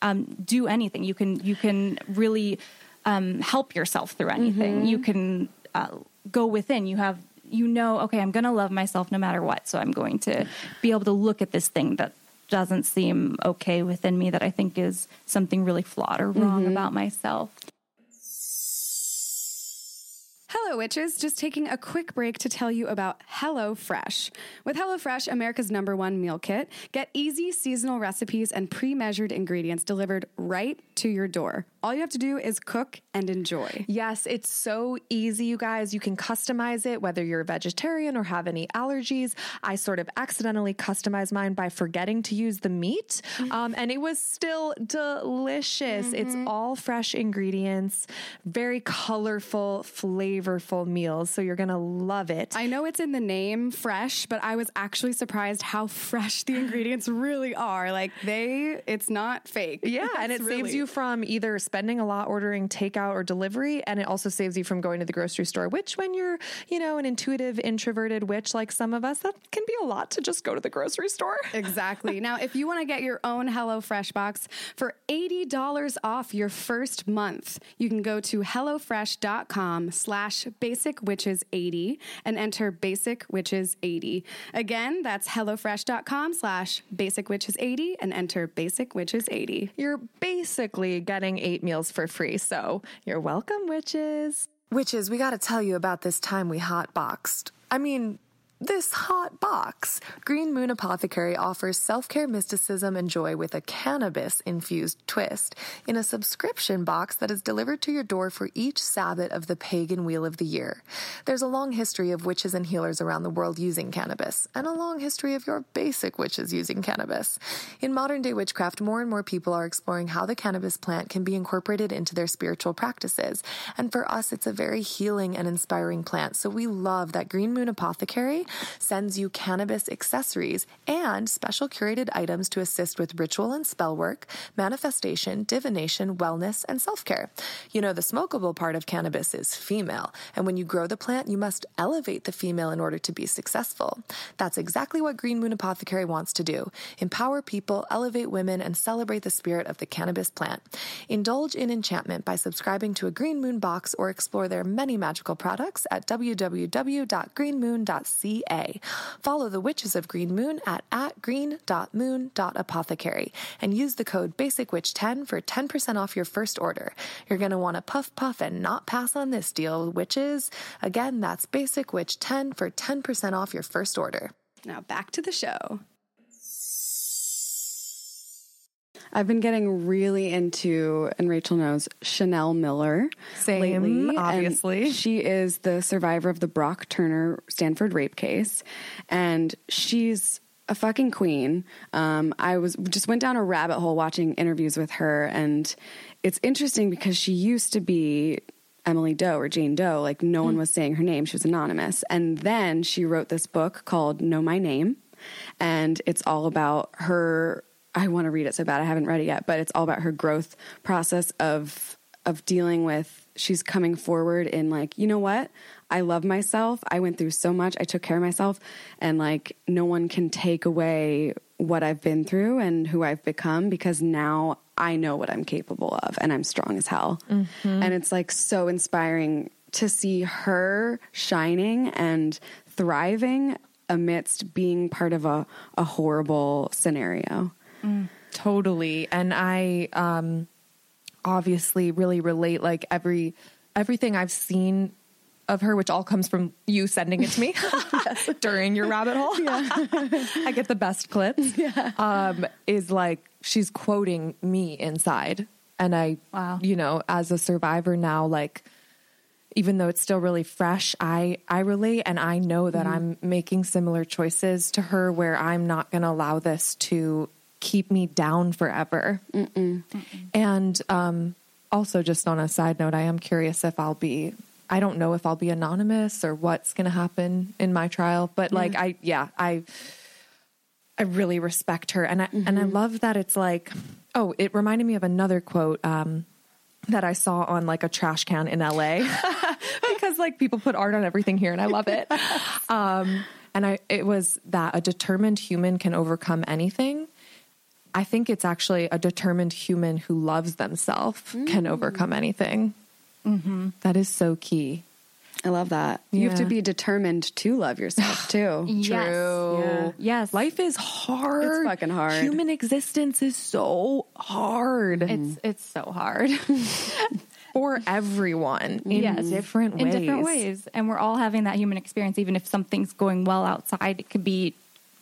um, do anything. You can you can really um, help yourself through anything. You can uh, go within. You have you know okay, I'm going to love myself no matter what. So I'm going to be able to look at this thing that doesn't seem okay within me that I think is something really flawed or wrong about myself. Hello, witches. Just taking a quick break to tell you about HelloFresh. With HelloFresh, America's number one meal kit, get easy seasonal recipes and pre measured ingredients delivered right to your door. All you have to do is cook and enjoy. Yes, it's so easy, you guys. You can customize it whether you're a vegetarian or have any allergies. I sort of accidentally customized mine by forgetting to use the meat, um, and it was still delicious. It's all fresh ingredients, very colorful, flavorful meals. So you're going to love it. I know it's in the name fresh, but I was actually surprised how fresh the ingredients really are. Like they, it's not fake. Yeah, and it It's saves you from either spending a lot ordering takeout or delivery, and it also saves you from going to the grocery store. Which, when you're, you know, an intuitive, introverted witch like some of us, that can be a lot to just go to the grocery store. Exactly. now, if you want to get your own HelloFresh box for $80 off your first month, you can go to HelloFresh.com slash basicwitches80 and enter basicwitches80. Again, that's HelloFresh.com slash basicwitches80 and enter basicwitches80. You're basically getting eight meals for free, so you're welcome, witches. Witches, we gotta tell you about this time we hotboxed. I mean, this hot box. Green Moon Apothecary offers self care mysticism and joy with a cannabis infused twist in a subscription box that is delivered to your door for each Sabbath of the pagan wheel of the year. There's a long history of witches and healers around the world using cannabis, and a long history of your basic witches using cannabis. In modern day witchcraft, more and more people are exploring how the cannabis plant can be incorporated into their spiritual practices. And for us, it's a very healing and inspiring plant. So we love that Green Moon Apothecary sends you cannabis accessories and special curated items to assist with ritual and spell work, manifestation, divination, wellness, and self care. You know, the smokable part of cannabis is female, and when you grow the plant, you must elevate the female in order to be successful. That's exactly what Green Moon Apothecary wants to do empower people, elevate women, and celebrate the spirit of the cannabis plant. Indulge in enchantment by subscribing to a Green Moon box or explore their many magical products at www.greenmoon.ca. Follow the Witches of Green Moon at, at green.moon.apothecary and use the code BasicWitch10 for 10% off your first order. You're going to want to puff puff and not pass on this deal, witches. Again, that's BasicWitch10 for 10% off your first order. Now back to the show. I've been getting really into, and Rachel knows, Chanel Miller. Same, lately, obviously. she is the survivor of the Brock Turner Stanford rape case, and she's a fucking queen. Um, I was just went down a rabbit hole watching interviews with her, and it's interesting because she used to be Emily Doe or Jane Doe. Like no one was saying her name; she was anonymous. And then she wrote this book called Know My Name, and it's all about her. I want to read it so bad. I haven't read it yet, but it's all about her growth process of of dealing with. She's coming forward in like, you know what? I love myself. I went through so much. I took care of myself, and like, no one can take away what I've been through and who I've become because now I know what I'm capable of and I'm strong as hell. Mm-hmm. And it's like so inspiring to see her shining and thriving amidst being part of a, a horrible scenario. Totally. And I um obviously really relate like every everything I've seen of her, which all comes from you sending it to me during your rabbit hole. I get the best clips. Um, is like she's quoting me inside. And I Wow. you know, as a survivor now, like even though it's still really fresh, I I relate and I know that I'm making similar choices to her where I'm not going to allow this to keep me down forever. And um, also, just on a side note, I am curious if I'll be. I don't know if I'll be anonymous or what's going to happen in my trial, but like I, yeah, I, I really respect her, and I and I love that it's like, oh, it reminded me of another quote um, that I saw on like a trash can in LA because like people put art on everything here, and I love it. um, and I, it was that a determined human can overcome anything. I think it's actually a determined human who loves themselves can mm. overcome anything. Mm-hmm. That is so key. I love that. You have to be determined to love yourself too. Yes. Yeah. Yes. Life is hard. It's fucking hard. Human existence is so hard It's it's so hard. for everyone in Yes. different ways. in different ways. And we're all having that human experience, even if something's going well outside, it could be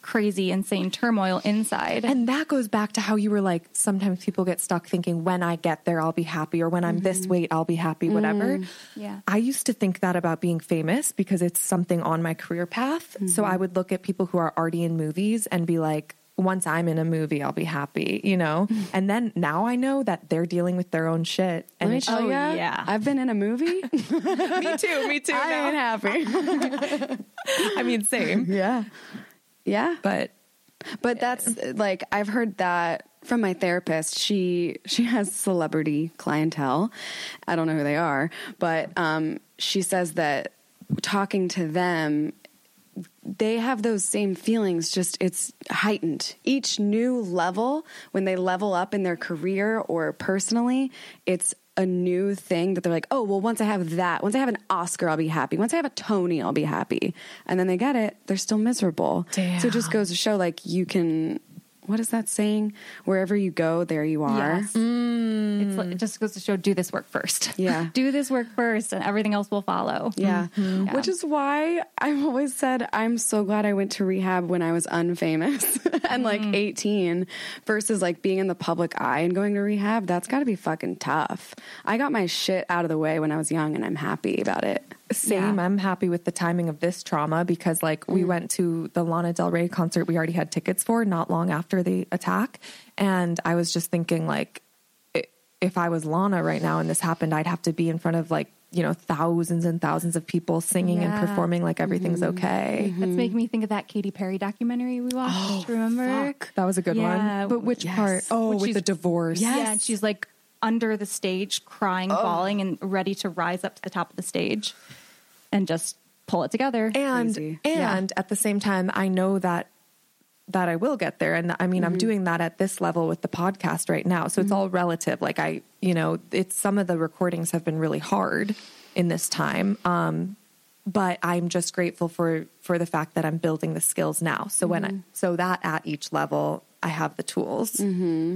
crazy, insane turmoil inside. And that goes back to how you were like, sometimes people get stuck thinking, when I get there, I'll be happy, or when I'm this mm-hmm. weight, I'll be happy, whatever. Mm-hmm. Yeah. I used to think that about being famous because it's something on my career path. So mm-hmm. I would look at people who are already in movies and be like, once I'm in a movie, I'll be happy, you know? And then now I know that they're dealing with their own shit. Let And me it's tell Oh, oh you, yeah. I've been in a movie. me too, me too. I ain't happy. I mean, same. yeah. Yeah. But But that's like I've heard that from my therapist. She she has celebrity clientele. I don't know who they are, but um, she says that talking to them, they have those same feelings. Just it's heightened. Each new level, when they level up in their career or personally, it's a new thing that they're like, oh, well, once I have that, once I have an Oscar, I'll be happy. Once I have a Tony, I'll be happy. And then they get it, they're still miserable. So it just goes to show like you can, what is that saying? Wherever you go, there you are. Yes. Mm. It's like, it just goes to show do this work first. Yeah. do this work first, and everything else will follow. Yeah. Mm-hmm. Yeah. Which is why I've always said I'm so glad I went to rehab when I was unfamous and like mm-hmm. 18 versus like being in the public eye and going to rehab. That's got to be fucking tough. I got my shit out of the way when I was young and I'm happy about it. Same. Yeah. I'm happy with the timing of this trauma because, like, we mm. went to the Lana Del Rey concert we already had tickets for not long after the attack. And I was just thinking, like, if I was Lana right now and this happened, I'd have to be in front of, like, you know, thousands and thousands of people singing Yeah. and performing like everything's mm-hmm. okay. That's mm-hmm. making me think of that Katy Perry documentary we watched. Oh, remember? That was a good Yeah. one. But which Yes. part? Oh, When with the divorce. Yeah, and she's like under the stage, crying, oh. bawling, and ready to rise up to the top of the stage and just pull it together. and Crazy. and at the same time i know that that i will get there. And i mean i'm mm-hmm. doing that at this level with the podcast right now. So it's mm-hmm. all relative. Like i you know it's some of the recordings have been really hard in this time. Um but i'm just grateful for for the fact that i'm building the skills now. So when i mm-hmm. so that at each level i have the tools.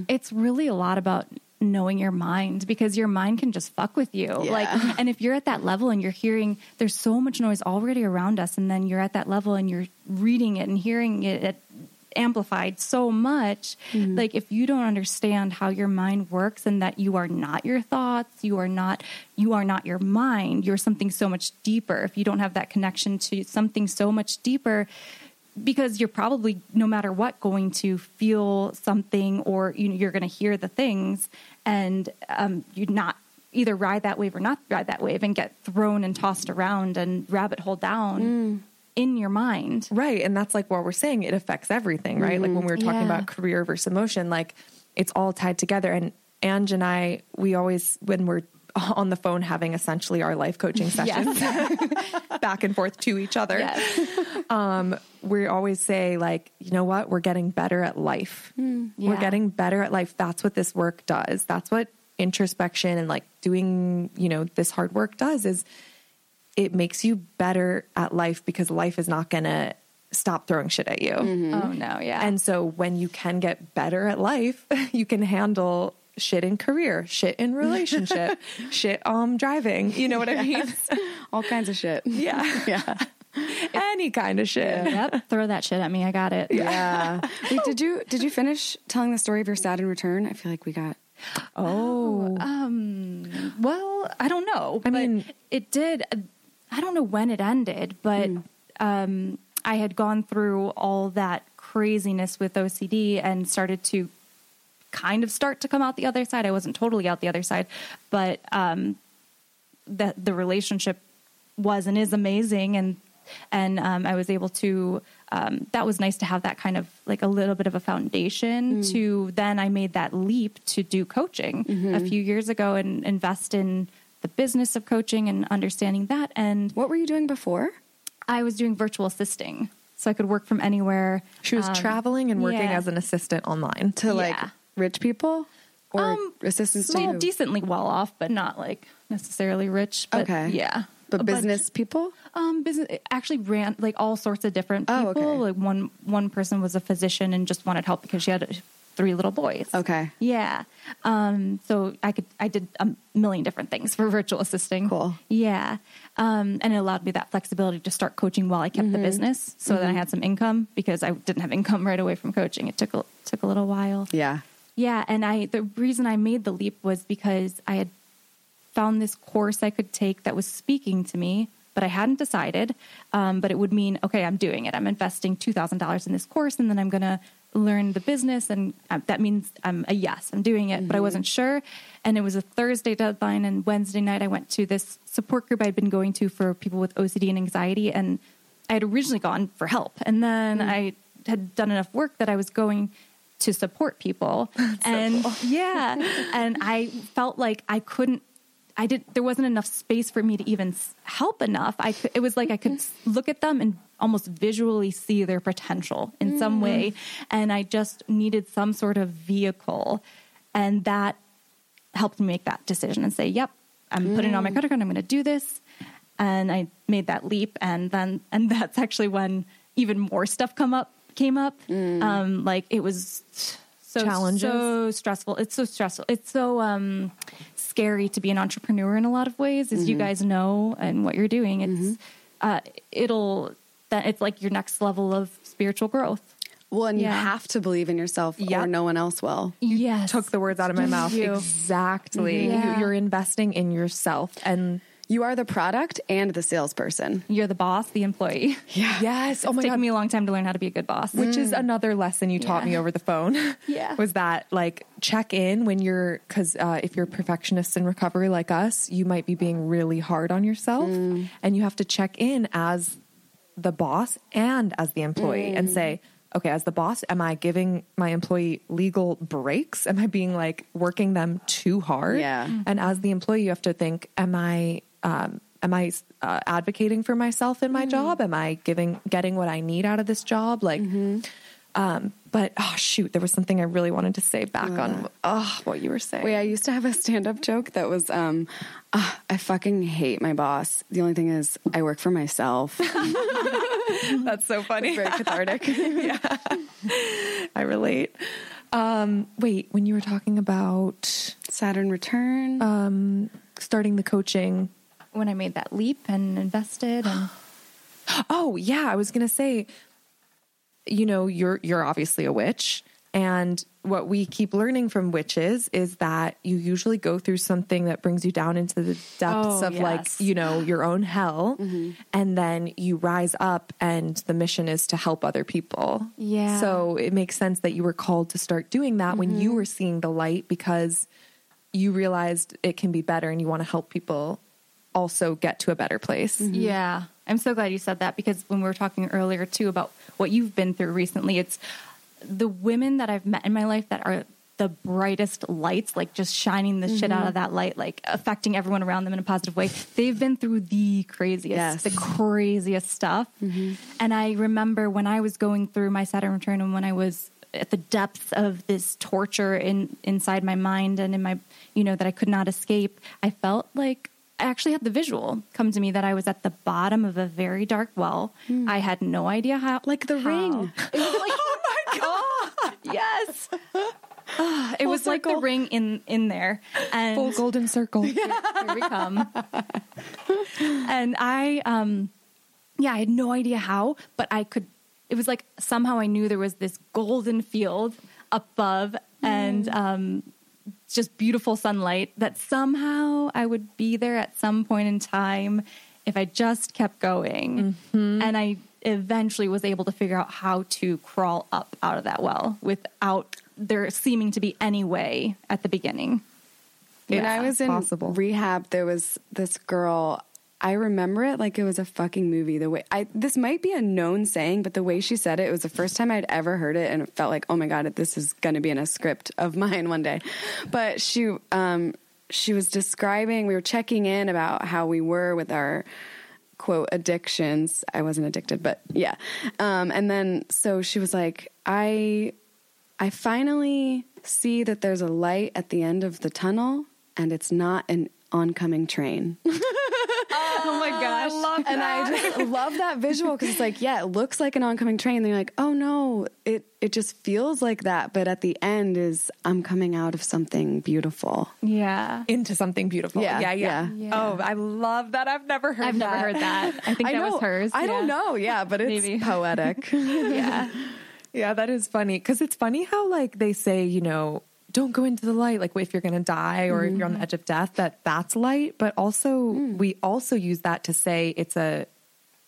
It's really a lot about knowing your mind because your mind can just fuck with you. Like, and if you're at that level and you're hearing, there's so much noise already around us, and then you're at that level and you're reading it and hearing it. it amplified so much mm-hmm. like if you don't understand how your mind works and that you are not your thoughts you are not you are not your mind you're something so much deeper if you don't have that connection to something so much deeper because you're probably no matter what going to feel something or you know, you're going to hear the things and um, you're not either ride that wave or not ride that wave and get thrown and tossed around and rabbit hole down in your mind Right. And that's like what we're saying. It affects everything, right? Like when we were talking Yeah. about career versus emotion, like it's all tied together. And Ange and I, we always, when we're on the phone having essentially our life coaching sessions back and forth to each other. Yes. Um, we always say like, you know what? We're getting better at life. We're getting better at life. That's what this work does. That's what introspection and like doing, you know, this hard work does is it makes you better at life because life is not going to stop throwing shit at you. Oh no, yeah. And so when you can get better at life, you can handle shit in career, shit in relationship, shit um driving. You know what I mean? All kinds of shit. Yeah. Yeah. Any kind of shit. yep, throw that shit at me. I got it. Yeah. Wait, did you did you finish telling the story of your Saturn return? I feel like we got Oh. Um, well, I don't know. I mean- it did. I don't know when it ended, but um, I had gone through all that craziness with OCD and started to kind of start to come out the other side. I wasn't totally out the other side, but um, the the relationship was and is amazing, and and um, I was able to. Um, that was nice to have that kind of like a little bit of a foundation to then I made that leap to do coaching a few years ago and invest in the business of coaching and understanding that. And What were you doing before? I was doing virtual assisting, so I could work from anywhere. She was Um, traveling and working yeah. as an assistant online. To like Yeah. Rich people or Um, assistants to decently well off, but not like necessarily rich. But Okay. yeah, but A bunch- business people? Um, business actually ran like all sorts of different people. Oh, people. okay. Like one one person was a physician and just wanted help because she had three little boys. Okay. Yeah. Um, so I could I did a million different things for virtual assisting. Cool. Yeah. Um, and it allowed me that flexibility to start coaching while I kept the business, so that I had some income because I didn't have income right away from coaching. It took a, took a little while. Yeah. Yeah, and I the reason I made the leap was because I had found this course I could take that was speaking to me, but I hadn't decided. Um, but it would mean okay, I'm doing it. I'm investing two thousand dollars in this course, and then I'm gonna learn the business, and uh, that means I'm a yes, I'm doing it. But I wasn't sure, and it was a Thursday deadline, and Wednesday night I went to this support group I'd been going to for people with OCD and anxiety, and I had originally gone for help, and then I had done enough work that I was going to support people. And yeah and i felt like i couldn't i didn't. there wasn't enough space for me to even help enough. I could, it was like i could look at them and almost visually see their potential in some mm. way. And i just needed some sort of vehicle. And that helped me make that decision and say yep i'm putting it on my mm. credit card. I'm going to do this. And i made that leap. And then and that's actually when even more stuff come up came up um like it was so Challenges? so stressful it's so stressful it's so um scary to be an entrepreneur in a lot of ways as you guys know and what you're doing it's uh it'll that it's like your next level of spiritual growth Well, and you have to believe in yourself or no one else will. yes Took the words out of my mouth. You. Exactly. Yeah. You're investing in yourself. And You are the product and the salesperson. you're the boss the employee Yeah. yes, oh it's my taken God. me a long time to learn how to be a good boss which is mm. another lesson you taught Yeah. me over the phone Yeah. was that like check in when you're because uh, if you're perfectionists in recovery like us you might be being really hard on yourself mm. and you have to check in as the boss and as the employee and mm. say okay as the boss am i giving my employee legal breaks am i being like working them too hard Yeah. and as the employee you have to think am i um, am i uh, advocating for myself in my job? Am i giving getting what i need out of this job? Like um, but oh shoot there was something i really wanted to say back on oh, what you were saying. Wait, I used to have a stand up joke that was, um, "Ah, I fucking hate my boss. The only thing is, I work for myself. that's so funny. Very cathartic. Yeah, I relate. Um, wait when you were talking about Saturn return. um, starting the coaching when i made that leap and invested and Oh yeah, I was gonna say, you know, you're you're obviously a witch, and what we keep learning from witches is that you usually go through something that brings you down into the depths Oh, of like you know your own hell, mm-hmm. and then you rise up, and the mission is to help other people. Yeah. So it makes sense that you were called to start doing that when you mm-hmm. were seeing the light because you realized it can be better, and you want to help people also get to a better place. Mm-hmm. Yeah. I'm so glad you said that because when we were talking earlier too about what you've been through recently, it's the women that I've met in my life that are the brightest lights, like just shining the shit out mm-hmm. of that light, like affecting everyone around them in a positive way. They've been through the craziest, Yes. the craziest stuff. Mm-hmm. And I remember when I was going through my Saturn return and when I was at the depths of this torture in inside my mind and in my you know that I could not escape, I felt like I actually had the visual come to me that I was at the bottom of a very dark well. I had no idea how Like The how- Ring. It was like oh my god. yes. Ah, it was like the ring in in there and Full golden circle. here we come. and I, um, yeah, I had no idea how, but I could. It was like somehow I knew there was this golden field above, and um, just beautiful sunlight. That somehow I would be there at some point in time if I just kept going. Mm-hmm. And I eventually was able to figure out how to crawl up out of that well without there seeming to be any way at the beginning. When Yeah, I was in possible. rehab, there was this girl. I remember it like it was a fucking movie. The way I this might be a known saying, but the way she said it, it was the first time I'd ever heard it, and it felt like, oh my god, this is going to be in a script of mine one day. But she, um, she was describing. We were checking in about how we were with our quote addictions. I wasn't addicted, but yeah. Um, and then so she was like, I I finally see that there's a light at the end of the tunnel and it's not an oncoming train. Oh my ah, gosh. I love and I just love that visual because it's like, yeah, it looks like an oncoming train. Then you're like, oh no, it it just feels like that. But at the end is I'm coming out of something beautiful. Yeah. Into something beautiful. Yeah, Yeah, yeah. yeah. Oh, I love that. I've never heard I've that. never heard that. I think I that know, was hers. I don't know, yeah, but it's Maybe. poetic. Yeah. Yeah, that is funny because it's funny how like they say, you know, don't go into the light. Like if you're going to die or if you're on the mm-hmm. edge of death, that that's light. But also, mm. we also use that to say it's a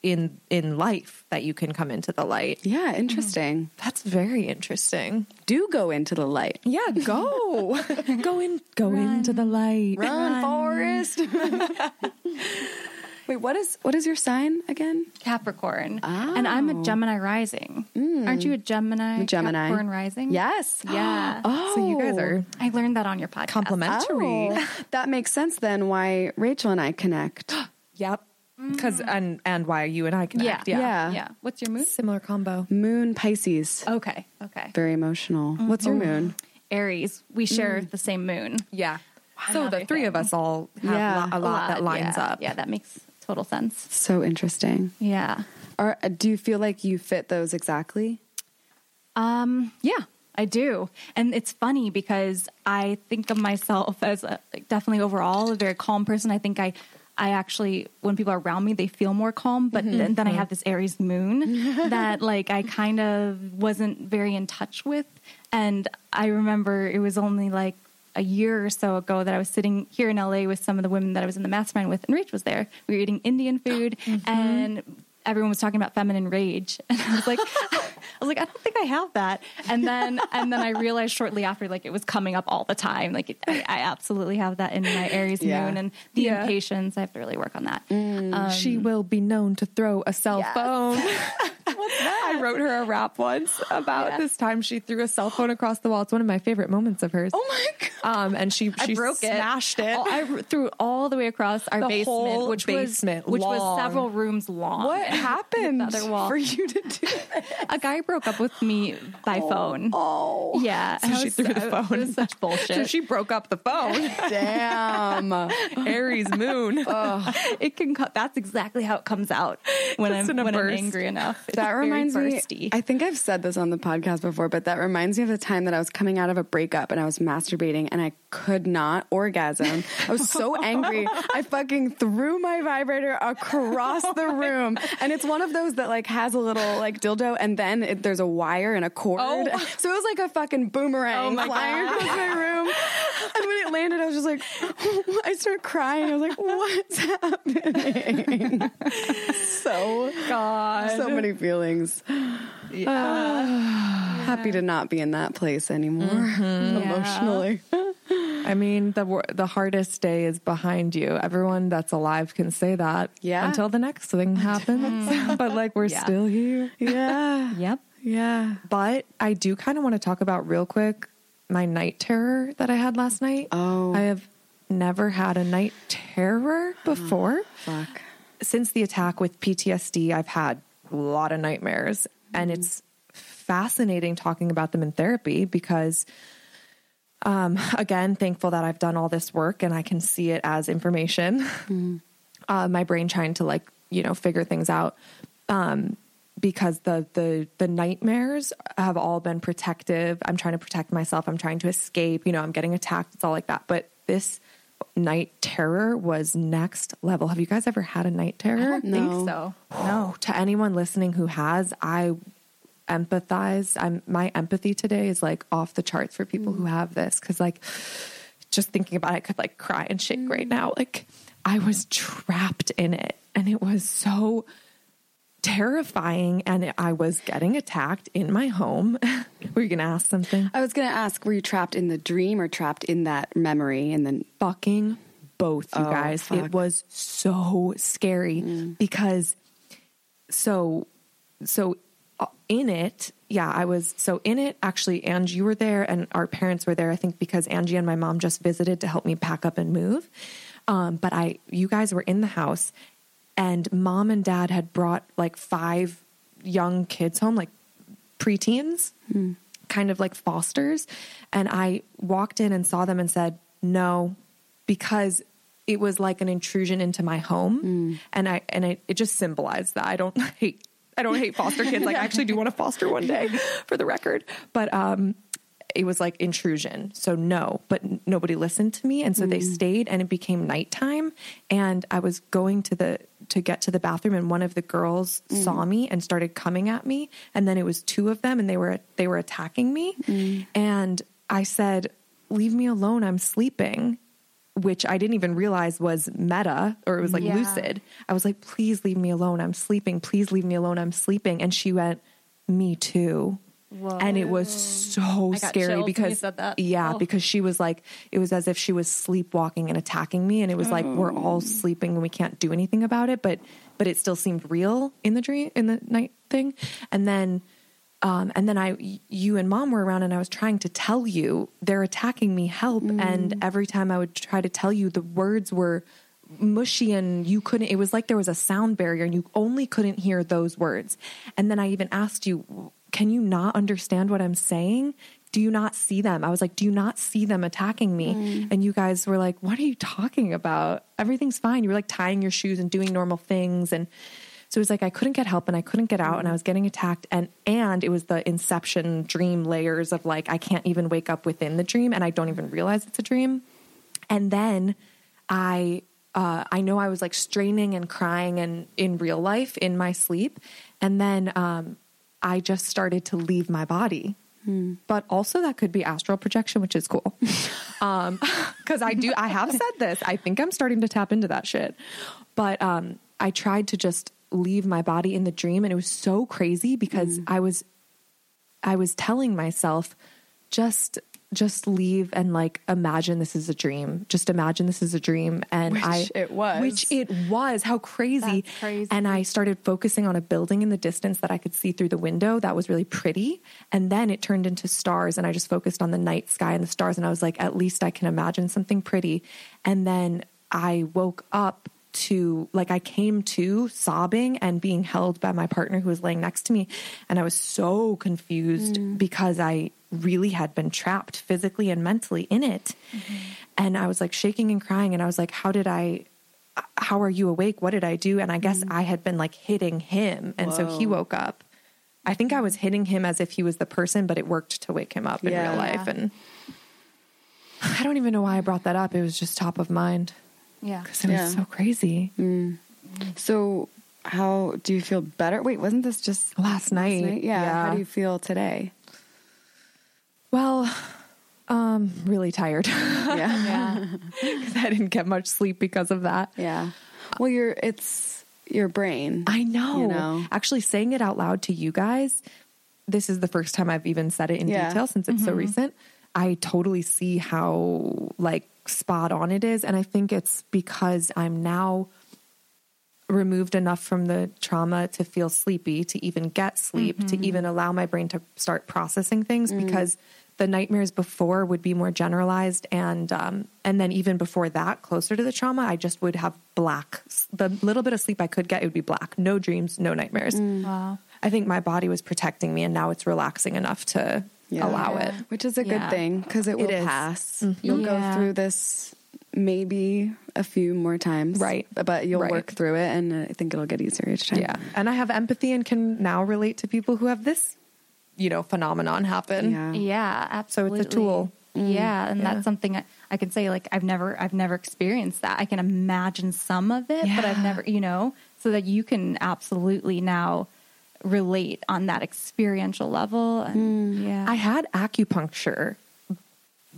in in life that you can come into the light. yeah, interesting. Mm. That's very interesting. Do go into the light. Yeah, go go in, go into the light. Run, Forrest. Wait, what is what is your sign again? Capricorn. And I'm a oh. Gemini rising. Hmm. Aren't you a Gemini? I'm a Gemini. Capricorn rising? Yes. Yeah. Oh, So you guys are I learned that on your podcast. complimentary. Oh, that makes sense then. Why Rachel and I connect? Yep. Because mm. and and why you and I connect. Yeah. Yeah. Yeah. What's your moon? Similar combo. Moon Pisces. Okay. Okay. Very emotional. Mm-hmm. What's your mm-hmm. moon? Aries. We share mm. the same moon. Yeah. So Another the three of us all have Yeah. lo- a lot that lines yeah. up. Yeah, that makes total sense. So interesting. Yeah. Are, do you feel like you fit those exactly? Um, yeah, I do. And it's funny because I think of myself as a, like, definitely overall a very calm person. I think I I actually when people are around me they feel more calm, but then, then I have this Aries moon that like I kind of wasn't very in touch with and I remember it was only like a year or so ago that I was sitting here in LA with some of the women that I was in the mastermind with, and Rach was there. We were eating Indian food, mm-hmm. and everyone was talking about feminine rage, and I was like, I was like, I don't think I have that. And then, and then I realized shortly after, like it was coming up all the time. Like it, I, I absolutely have that in my Aries Yeah. moon, and the Yeah. impatience. I have to really work on that. she will be known to throw a cell Yes. phone. What's that? I wrote her a rap once about Yeah. this time she threw a cell phone across the wall. It's one of my favorite moments of hers. Oh my god! Um, and she I she broke it. smashed it. All- I threw it all the way across our The basement, which basement, was which was several rooms long. What happened other wall. for you to do? A guy broke up with me by oh. phone. Oh, Yeah, So she threw the I- phone. It was such bullshit. so she broke up the phone. damn! Aries moon. Oh. it can. Co- that's exactly how it comes out when Just I'm when I'm angry enough. It's That reminds bursty. me. I think I've said this on the podcast before, but that reminds me of the time that I was coming out of a breakup and I was masturbating and I could not orgasm. I was so angry. I fucking threw my vibrator across the room, and it's one of those that like has a little like dildo, and then it, there's a wire and a cord. Oh. So it was like a fucking boomerang Oh flying God. across my room. And when it landed, I was just like, I started crying. I was like, what's happening? so God. so many feelings. Ah, happy to not be in that place anymore emotionally. I mean, the the hardest day is behind you. Everyone that's alive can say that. Yeah. Until the next thing happens. but like we're Yeah. still here. Yeah. Yep. Yeah. But I do kind of want to talk about real quick my night terror that I had last night. Oh. I have never had a night terror before. Fuck. Since the attack with PTSD, I've had a lot of nightmares, and mm. it's fascinating talking about them in therapy because um, again, thankful that I've done all this work and I can see it as information. Uh, my brain trying to like you know figure things out um, because the the the nightmares have all been protective. I'm trying to protect myself. I'm trying to escape. You know, I'm getting attacked. It's all like that. But this night terror was next level. Have you guys ever had a night terror? I don't No. think so. No. To anyone listening who has, I empathize. I'm my empathy today is like off the charts for people who mm. have this cuz like just thinking about it I could like cry and shake right mm. now. Like I was trapped in it and it was so terrifying and I was getting attacked in my home. Were you going to ask something? I was going to ask, were you trapped in the dream or trapped in that memory? And then, fucking both, you Oh, guys. fuck. It was so scary mm. because so so in it, yeah, I was so in it. Actually, Angie, you were there, and our parents were there. I think because Angie and my mom just visited to help me pack up and move. Um, but I, you guys were in the house, and mom and dad had brought like five young kids home, like preteens, kind of like fosters. And I walked in and saw them and said, no, because it was like an intrusion into my home. And I, and it, it just symbolized that I don't hate, I don't hate foster kids. Like I actually do want to foster one day for the record. But, um, it was like intrusion. So no, but nobody listened to me. And so they mm. stayed and it became nighttime. And I was going to the, to get to the bathroom and one of the girls mm. saw me and started coming at me. And then it was two of them and they were, they were attacking me. Mm. And I said, leave me alone. I'm sleeping, which I didn't even realize was meta or it was like Yeah. lucid. I was like, please leave me alone. I'm sleeping. Please leave me alone. I'm sleeping. And she went, me too. Whoa. And it was so scary chills when you because said that. yeah, Oh. because she was like it was as if she was sleepwalking and attacking me and it was like we're Oh. all sleeping and we can't do anything about it, but but it still seemed real in the dream in the night thing. And then um, and then I, you and mom were around, and I was trying to tell you they're attacking me, help. And every time I would try to tell you, the words were mushy, and you couldn't. It was like there was a sound barrier, and you only couldn't hear those words. And then I even asked you, "Can you not understand what I'm saying? Do you not see them?" I was like, "Do you not see them attacking me?" And you guys were like, "What are you talking about? Everything's fine." You were like tying your shoes and doing normal things, and so it was like I couldn't get help and I couldn't get out and I was getting attacked and and it was the inception dream layers of like I can't even wake up within the dream and I don't even realize it's a dream. And then I uh, I know I was like straining and crying and in real life in my sleep. And then um, I just started to leave my body. But also that could be astral projection, which is cool. Um, cause I do, I have said this. I think I'm starting to tap into that shit. But um, I tried to just leave my body in the dream and it was so crazy because mm. I was I was telling myself just just leave and like imagine this is a dream. Just imagine this is a dream and Which I it was. Which it was. How crazy. That's crazy. And I started focusing on a building in the distance that I could see through the window that was really pretty and then it turned into stars and I just focused on the night sky and the stars and I was like at least I can imagine something pretty. And then I woke up to like I came to sobbing and being held by my partner who was laying next to me. And I was so confused mm. because I really had been trapped physically and mentally in it. Mm-hmm. And I was like shaking and crying. And I was like how did I how are you awake? What did I do? And I guess mm. I had been like hitting him. And so he woke up. I think I was hitting him as if he was the person but it worked to wake him up in Yeah. real life. And I don't even know why I brought that up. It was just top of mind Yeah. because it Yeah. was so crazy so how do you feel better? Wait, wasn't this just last night. night? Yeah. How do you feel today? Well, um, really tired Yeah. Yeah. because I didn't get much sleep because of that. yeah. Well, you're, it's your brain. I know. You know? Actually, saying it out loud to you guys, this is the first time I've even said it in Yeah. detail since it's so recent. I totally see how like spot on it is, and I think it's because I'm now removed enough from the trauma to feel sleepy, to even get sleep, to mm-hmm. even allow my brain to start processing things mm. because the nightmares before would be more generalized, and um, and then even before that, closer to the trauma, I just would have black. The little bit of sleep I could get, it would be black. No dreams, no nightmares. Mm. Wow. I think my body was protecting me, and now it's relaxing enough to Yeah. allow Yeah. it. Which is a good Yeah. thing because it will is. pass. Mm-hmm. You'll go through this maybe a few more times. Right. But you'll Right. work through it and I think it'll get easier each time. Yeah, and I have empathy and can now relate to people who have this, you know, phenomenon happen. Yeah. Yeah, So absolutely. it's a tool. Mm. Yeah, and Yeah. that's something I, I can say. Like I've never, I've never experienced that. I can imagine some of it, but I've never, you know, so that you can absolutely now relate on that experiential level. And yeah, I had acupuncture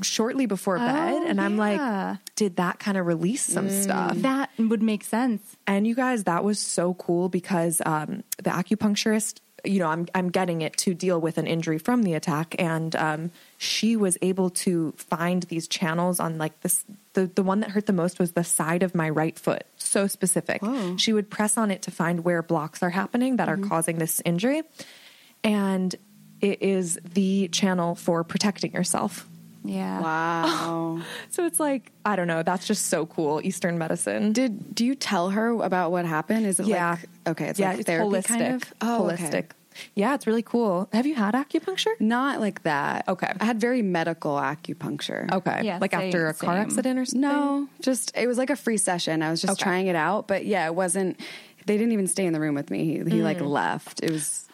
shortly before bed, and I'm like, did that kind of release some stuff? that would make sense. And you guys, that was so cool because um, the acupuncturist, you know, I'm I'm getting it to deal with an injury from the attack, and um, she was able to find these channels on like this. The the one that hurt the most was the side of my right foot. So specific. Whoa. She would press on it to find where blocks are happening that are mm-hmm. causing this injury, and it is the channel for protecting yourself. Yeah. Wow. So it's like I don't know. That's just so cool. Eastern medicine. Did do you tell her about what happened? Is it Yeah. like okay, it's yeah, like it's therapy holistic. kind of? Oh, holistic. okay. Yeah, it's really cool. Have you had acupuncture? Not like that. Okay. I had very medical acupuncture. Okay. Yeah, like same- after a car same. accident or something? No, just it was like a free session. I was just Okay. trying it out, but yeah, it wasn't. They didn't even stay in the room with me. He, he Mm. like left. It was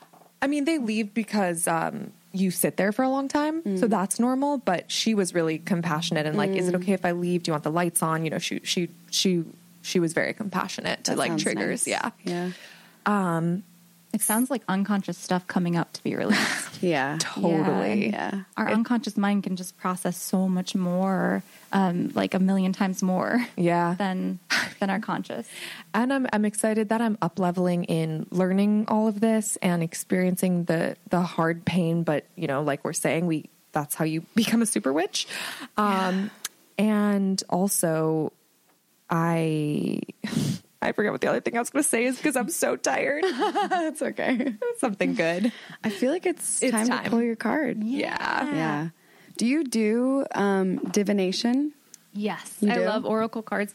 I mean, they leave because um, you sit there for a long time, Mm. so that's normal. But she was really compassionate and like, is it Mm. okay if I leave? Do you want the lights on? You know, she she she she was very compassionate to that like triggers. nice. Yeah. yeah, It sounds like unconscious stuff coming up to be released. yeah, Totally. yeah. Our unconscious mind can just process so much more, um, like a million times more Yeah. than than our conscious. and I'm I'm excited that I'm up leveling in learning all of this and experiencing the the hard pain. But you know, like we're saying, we that's how you become a super witch. Um, and also, I I forget what the other thing I was going to say is because I'm so tired. That's okay. Something good. I feel like it's, It's time, time. to pull your card. Yeah. Yeah. Do you do um, divination? Yes, You I love oracle cards.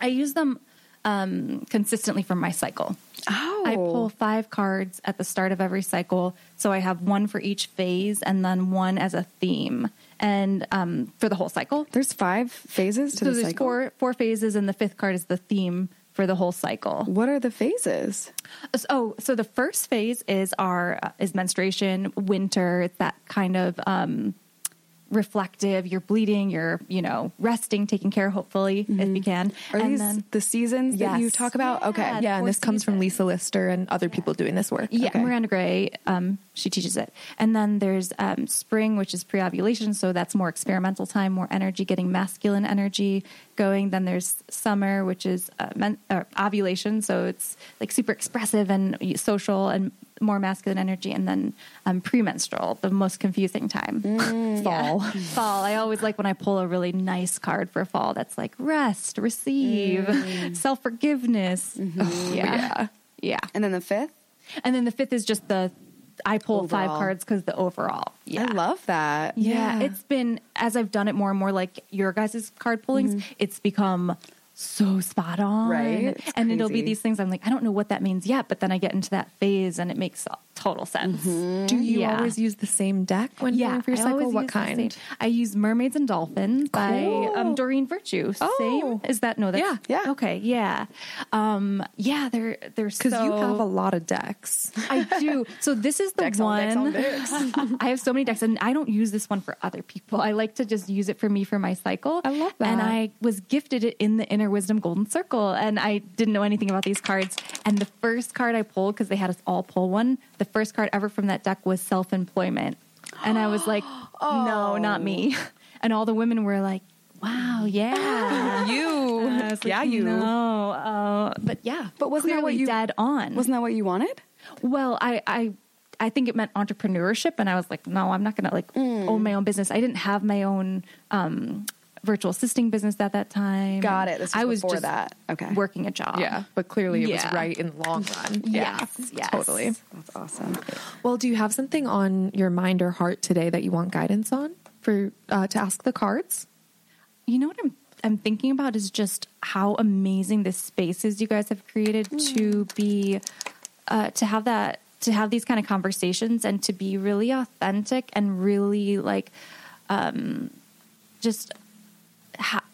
I use them um, consistently for my cycle. Oh, I pull five cards at the start of every cycle, so I have one for each phase and then one as a theme, and um, for the whole cycle. There's five phases to So the there's cycle. four four phases, and the fifth card is the theme for the whole cycle. What are the phases? Oh, so the first phase is our uh, is menstruation, winter. It's that kind of um, reflective. You're bleeding. You're you know resting, taking care, hopefully if you can. Are and these then the seasons that you talk about? Yeah. Okay. Yeah, and this comes from. Lisa Lister and other people doing this work. Yeah, Okay. Miranda Gray, um, she teaches it. And then there's um, spring, which is pre ovulation. So that's more experimental time, more energy, getting masculine energy going. Then there's summer, which is uh, men- uh, ovulation. So it's like super expressive and social and more masculine energy. And then um, premenstrual, the most confusing time. Mm, fall. Yeah. fall. I always like when I pull a really nice card for fall that's like rest, receive, mm. self forgiveness. Mm-hmm. Oh, yeah. yeah. Yeah. And then the fifth? And then the fifth is just the I pull five cards because the overall. Yeah. I love that. yeah. Yeah. It's been as I've done it more and more like your guys' card pullings, mm-hmm. it's become so spot on. Right? It's And it'll be these things I'm like, I don't know what that means yet, but then I get into that phase and it makes total sense. Do you Yeah. always use the same deck when Yeah, pulling for your I cycle? What kind? I use Mermaids and Dolphins by Cool. um, Doreen Virtue. Oh. Same is that no? That's, Yeah, yeah. Okay, yeah, um, yeah. They're they're Because so you have a lot of decks. I do. So this is the Decks on one. decks on I have so many decks, and I don't use this one for other people. I like to just use it for me for my cycle. I love that. And. I was gifted it in the Inner Wisdom Golden Circle, and I didn't know anything about these cards. And the first card I pulled because they had us all pull one. The first card ever from that deck was self employment, and I was like, no, not me. And all the women were like. Wow, yeah. you. Like, yeah, you. No, uh, but yeah. But wasn't that what you- dead on? Wasn't that what you wanted? Well, I, I, I think it meant entrepreneurship, and I was like, no, I'm not going to like Mm. own my own business. I didn't have my own um, virtual assisting business at that time. Got it. This was I was before just that. Okay. working a job. Yeah, but clearly it Yeah. was right in the long run. Yeah, Yes, yes. totally. That's awesome. Well, do you have something on your mind or heart today that you want guidance on for uh, to ask the cards? You know what I'm I'm thinking about is just how amazing the spaces you guys have created to be uh, to have that to have these kind of conversations and to be really authentic and really like um, just ha-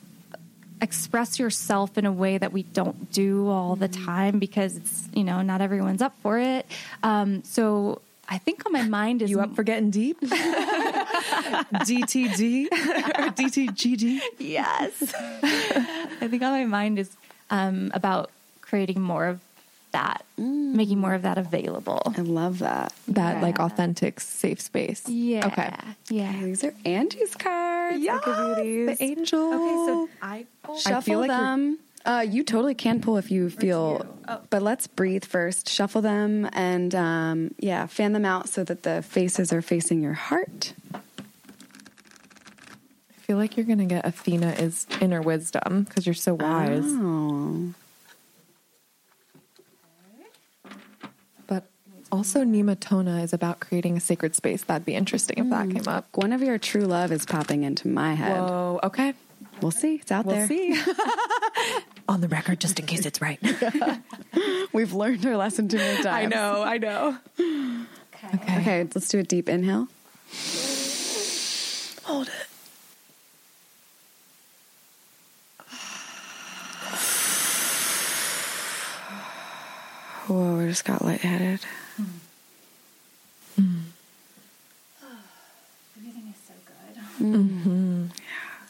express yourself in a way that we don't do all the time because it's you know not everyone's up for it. Um, so I think on my mind is You up for getting deep? DTD or DTGG? yes. I think on my mind is um, about creating more of that, making more of that available. I love that. That like authentic, safe space. Yeah. Okay. Yeah. These are Angie's cards. Look at these. the angel. Okay, so I Shuffle feel like you're- them. Uh, you totally can pull if you feel, but let's breathe first. Shuffle them and um, yeah, fan them out so that the faces are facing your heart. I feel like you're gonna get Athena is inner wisdom because you're so wise. Oh, also Nemetona is about creating a sacred space. That'd be interesting if that mm. came up. Guinevere True Love is popping into my head. Whoa. Okay. We'll see. It's out there. We'll there. see. On the record, just in case it's right. We've learned our lesson too many times. I know. I know. Okay. Okay, let's do a deep inhale. Hold it. Whoa, I just got lightheaded. Everything is so good.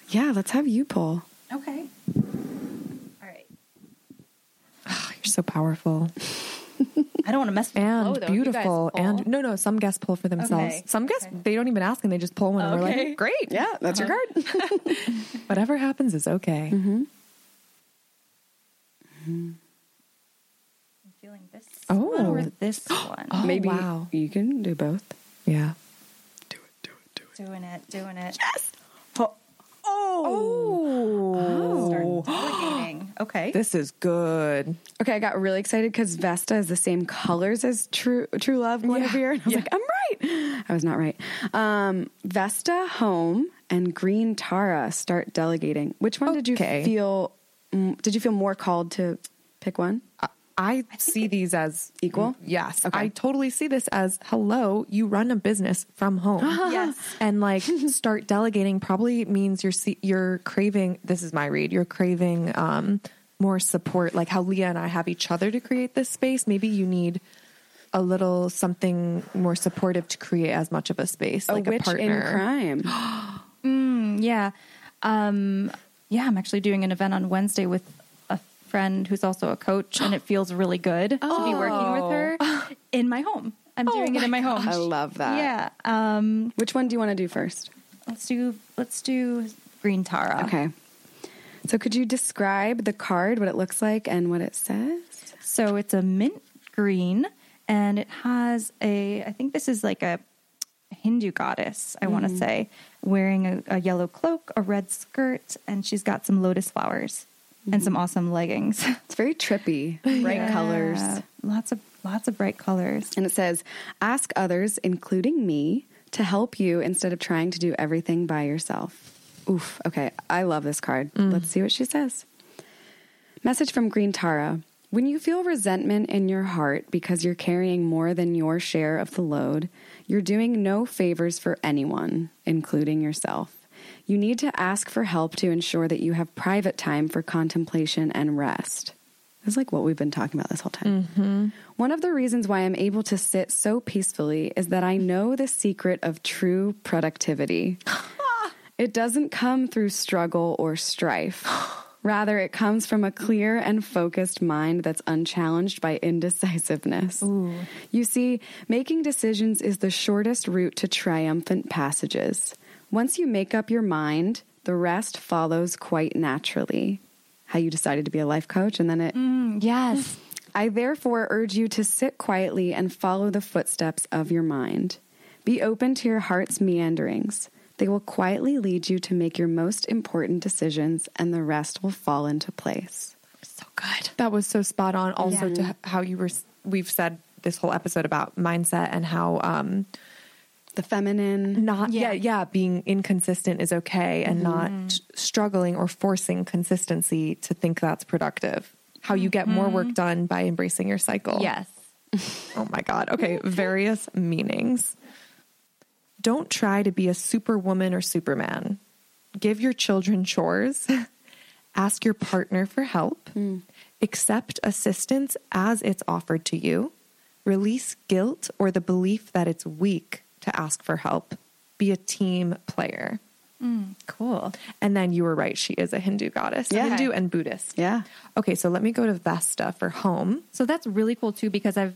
Yeah, let's have you pull. Okay. All right. Oh, you're so powerful I don't want to mess with the and flow, though. Beautiful. pull. And no, no, some guests pull for themselves. Okay. Some guests, Okay. they don't even ask and they just pull one. And we're like, great. Yeah, that's your card. Whatever happens is okay. Mm-hmm. Mm-hmm. I'm feeling this Oh. one or this one. Oh, Maybe wow. you can do both. Yeah. Do it, do it, do it. Doing it, Yes. it. Oh, Oh. Start. Okay. This is good. Okay, I got really excited because Vesta is the same colors as True True Love Guinevere. And I was like, I'm right. I was not right. Um, Vesta, Home, and Green Tara start delegating. Which one did you feel? mm, Did you feel more called to pick one? I see these as Equal? Yes. Okay. I totally see this as hello, you run a business from home. Yes. And like start delegating probably means you're you're craving this is my read. You're craving um more support like how Leah and I have each other to create this space. Maybe you need a little something more supportive to create as much of a space A like witch a partner. in crime. Yeah. Um, yeah, I'm actually doing an event on Wednesday with a friend who's also a coach, and it feels really good to be working with her in my home. I'm doing it in my home. I love that. Yeah. Um, Which one do you want to do first? let's do let's do Green Tara. Okay. So could you describe the card, what it looks like, and what it says? So it's a mint green, and it has a. I think this is like a Hindu goddess. I want to say wearing a, a yellow cloak, a red skirt, and she's got some lotus flowers and some awesome leggings. It's very trippy, bright Yeah. colors. Lots of lots of bright colors. And it says, ask others, including me, to help you instead of trying to do everything by yourself. Oof. Okay. I love this card. Mm. Let's see what she says. Message from Green Tara. When you feel resentment in your heart because you're carrying more than your share of the load, you're doing no favors for anyone, including yourself. You need to ask for help to ensure that you have private time for contemplation and rest. It's like what we've been talking about this whole time. Mm-hmm. One of the reasons why I'm able to sit so peacefully is that I know the secret of true productivity. it doesn't come through struggle or strife. Rather, it comes from a clear and focused mind that's unchallenged by indecisiveness. You see, making decisions is the shortest route to triumphant passages. Once you make up your mind, the rest follows quite naturally. How you decided to be a life coach, and then it Yes. I therefore urge you to sit quietly and follow the footsteps of your mind. Be open to your heart's meanderings. They will quietly lead you to make your most important decisions, and the rest will fall into place. So good. That was so spot on. Also, to how you were, we've said this whole episode about mindset and how um, The feminine. not, yeah. Yeah. yeah, being inconsistent is okay and mm-hmm. not struggling or forcing consistency to think that's productive. How you get more work mm-hmm. done by embracing your cycle. Yes. Oh my God. Okay. Various meanings. Don't try to be a superwoman or superman. Give your children chores. Ask your partner for help. Hmm. Accept assistance as it's offered to you. Release guilt or the belief that it's weak to ask for help. Be a team player. Mm, cool. And then you were right. She is a Hindu goddess, Yeah. Hindu and Buddhist. Yeah. Okay. So let me go to Vesta for home. So that's really cool too because I've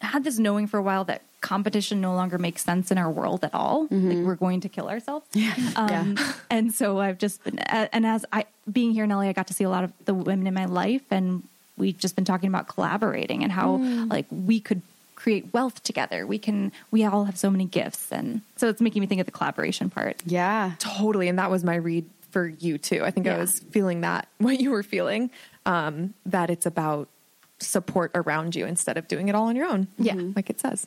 had this knowing for a while that competition no longer makes sense in our world at all. Like mm-hmm. we're going to kill ourselves. Yeah. Um, And so I've just been, and as I being here in LA, I got to see a lot of the women in my life, and we've just been talking about collaborating and how mm. like we could create wealth together. We can. We all have so many gifts, and so it's making me think of the collaboration part. Yeah. Totally. And that was my read for you too. I think I was feeling that, what you were feeling, um, that it's about support around you instead of doing it all on your own. Yeah. Like it says.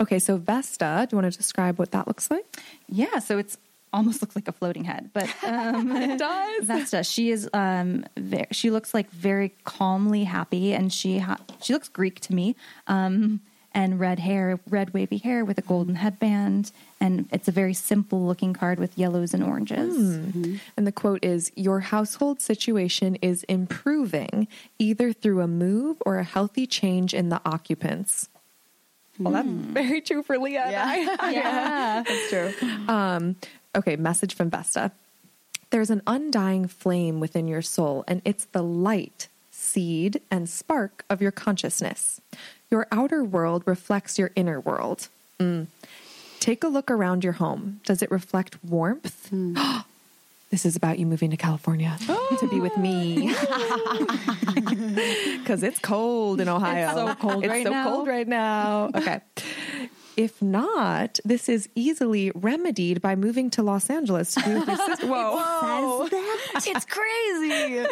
Okay. So Vesta, do you want to describe what that looks like? Yeah, so it's almost looks like a floating head, but um, It does. Vesta, she is um, ve- she looks like very calmly happy, and she ha- she looks Greek to me. Um, and red hair, red wavy hair with a golden headband, and it's a very simple looking card with yellows and oranges. And the quote is Your household situation is improving either through a move or a healthy change in the occupants. Well, that's very true for Leah. and I. Yeah, That's true. Um, okay, message from Vesta. There's an undying flame within your soul, and it's the light, seed, and spark of your consciousness. Your outer world reflects your inner world. Mm. Take a look around your home. Does it reflect warmth? this is about you moving to California to be with me. Because it's cold in Ohio. so cold It's right so now. cold right now. Okay. If not, this is easily remedied by moving to Los Angeles to be with your sister. Whoa. it's crazy.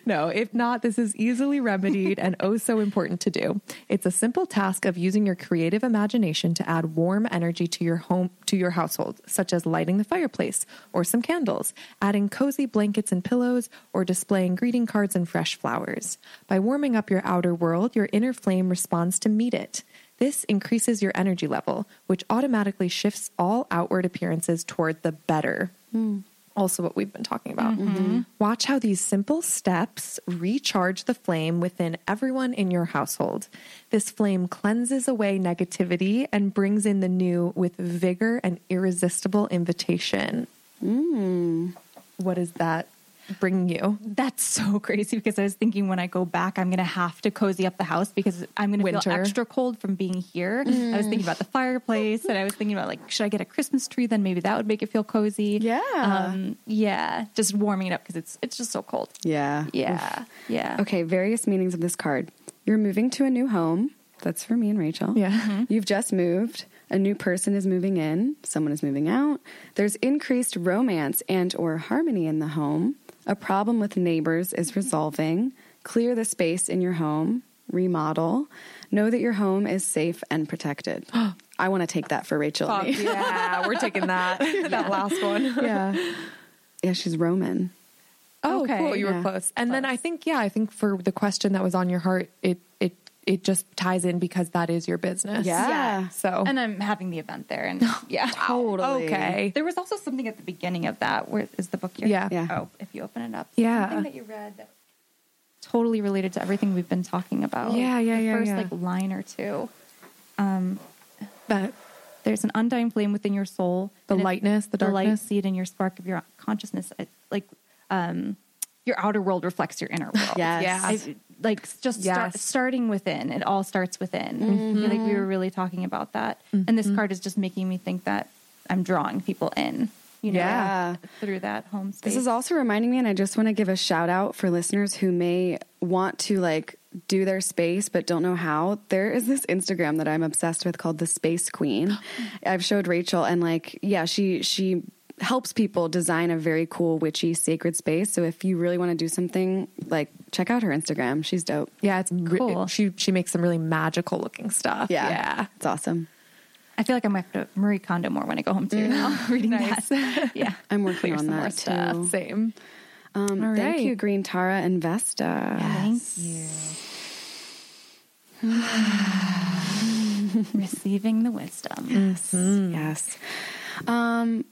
No, if not, this is easily remedied and oh so important to do. It's a simple task of using your creative imagination to add warm energy to your home to your household, such as lighting the fireplace or some candles, adding cozy blankets and pillows, or displaying greeting cards and fresh flowers. By warming up your outer world, your inner flame responds to meet it. This increases your energy level, which automatically shifts all outward appearances toward the better. Hmm. Also, what we've been talking about. Mm-hmm. Mm-hmm. Watch how these simple steps recharge the flame within everyone in your household. This flame cleanses away negativity and brings in the new with vigor and irresistible invitation. Hmm. What is that bringing you? That's so crazy because I was thinking when I go back, I'm going to have to cozy up the house because I'm going to feel extra cold from being here. I was thinking about the fireplace and I was thinking about like, should I get a Christmas tree? Then maybe that would make it feel cozy. Yeah. Um, yeah. Just warming it up because it's, it's just so cold. Yeah. Yeah. Yeah. Okay, various meanings of this card. You're moving to a new home. That's for me and Rachel. Yeah. You've just moved. A new person is moving in. Someone is moving out. There's increased romance and or harmony in the home. A problem with neighbors is resolving. Clear the space in your home. Remodel. Know that your home is safe and protected. I want to take that for Rachel. yeah, we're taking that. that last one. yeah. Yeah, she's Roman. Oh, Okay. cool. You Yeah. were close. And then I think, yeah, I think for the question that was on your heart, it it it just ties in because that is your business. Yeah. Yeah. So And I'm having the event there. And yeah. Totally. okay. There was also something at the beginning of that. Where is the book here? Yeah. Yeah. Oh, if you open it up. Yeah. Something that you read that totally related to everything we've been talking about. Yeah, yeah, the yeah, First yeah. like line or two. that There's an undying flame within your soul. The lightness, the the light darkness. seed in your spark of your consciousness. Like, um, your outer world reflects your inner world. Yes. Yes. I, like just start, starting within. It all starts within. I feel like we were really talking about that. And this mm-hmm. card is just making me think that I'm drawing people in you know, Yeah. through that home space. This is also reminding me, and I just want to give a shout out for listeners who may want to like do their space but don't know how. There is this Instagram that I'm obsessed with called the Space Queen. I've showed Rachel, and like, yeah, she she helps people design a very cool witchy sacred space. So if you really want to do something, like check out her Instagram. She's dope. Yeah, it's re- Cool. she she makes some really magical looking stuff. Yeah, yeah. it's awesome. I feel like I'm going to have to Marie Kondo more when I go home too now, reading Nice. that. yeah. I'm working Clear on some more that stuff. too. Same. Um, All Thank right. you, Green Tara and Vesta. Thank you. Receiving the wisdom. Yes. Yes. Um,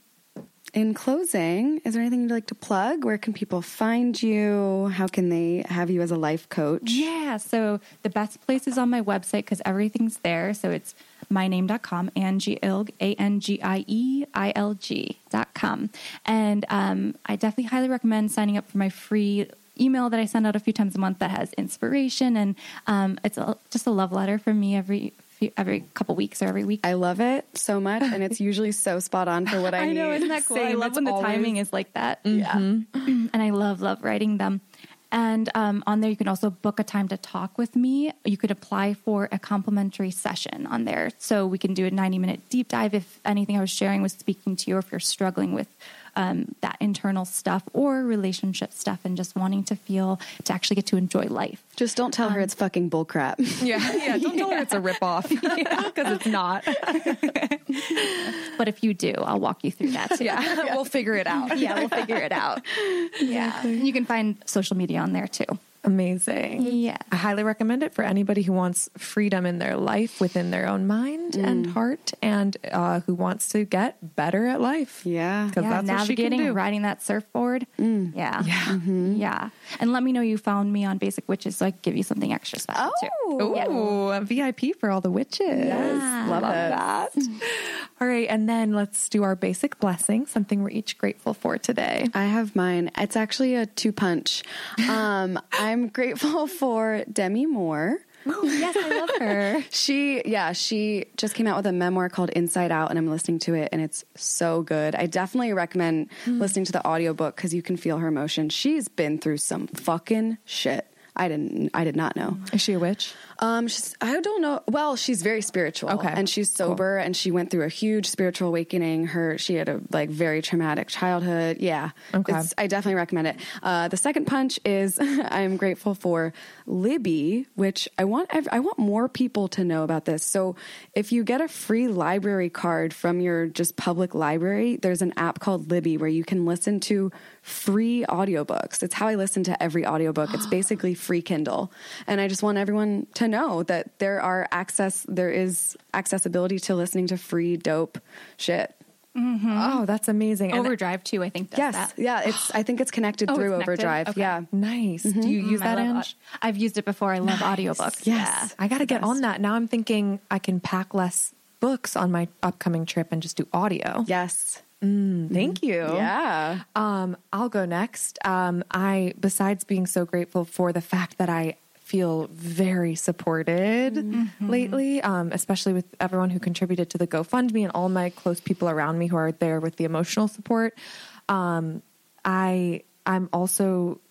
in closing, is there anything you'd like to plug? Where can people find you? How can they have you as a life coach? Yeah, so the best place is on my website because everything's there. So it's myname.com, Angie Ilg, A N G I E I L G dot com. And um, I definitely highly recommend signing up for my free email that I send out a few times a month that has inspiration. And um, it's a, just a love letter from me every few, every couple weeks or every week. I love it so much, and it's usually so spot on for what I, need. know, isn't that cool? I love it's when the timing is like that. Yeah. and I love love writing them. And um, on there, you can also book a time to talk with me. You could apply for a complimentary session on there, so we can do a ninety minute deep dive if anything I was sharing was speaking to you, or if you're struggling with um, that internal stuff or relationship stuff, and just wanting to feel to actually get to enjoy life. Just don't tell her it's fucking bullcrap. Yeah, yeah. Don't tell her it's a ripoff because it's not. But if you do, I'll walk you through that too. Yeah, we'll figure it out. yeah, we'll figure it out. Yeah, and you can find social media on there too. Amazing. Yeah. I highly recommend it for anybody who wants freedom in their life within their own mind and heart and uh, who wants to get better at life. Yeah. Because yeah, that's what she navigating, riding that surfboard. Yeah. Yeah. Yeah. And let me know you found me on Basic Witches so I can give you something extra special too. Ooh, a VIP for all the witches. Yeah. Love, Love it. that. all right, and then let's do our basic blessing, something we're each grateful for today. I have mine. It's actually a two punch. Um, I'm grateful for Demi Moore. Oh, yes, I love her. She, yeah, she just came out with a memoir called Inside Out, and I'm listening to it, and it's so good. I definitely recommend hmm. listening to the audiobook because you can feel her emotion. She's been through some fucking shit. I didn't, I did not know. Is she a witch? Um, she's, I don't know. Well, she's very spiritual. Okay. and she's sober, and she went through a huge spiritual awakening. Her, she had a like very traumatic childhood. Yeah. Okay. It's- I definitely recommend it. Uh, the second punch is I'm grateful for Libby, which I want. I want more people to know about this. So if you get a free library card from your just public library, there's an app called Libby where you can listen to free audiobooks. It's how I listen to every audiobook. It's basically free Kindle. And I just want everyone to know that there are access there is accessibility to listening to free dope shit. Mm-hmm. Oh, that's amazing. And- Overdrive too, I think does Yes. that. Yeah, it's I think it's connected Oh, through it's connected? Overdrive. Okay. Yeah. nice. Mm-hmm. Do you use mm-hmm. I that, love Ange? au- I've used it before. I love audiobooks. Yes. I got to get on that. Now I'm thinking I can pack less books on my upcoming trip and just do audio. Yes. Mm, thank you. Yeah. Um, I'll go next. Um, I, besides being so grateful for the fact that I feel very supported lately, um, especially with everyone who contributed to the GoFundMe and all my close people around me who are there with the emotional support. Um, I, I'm also,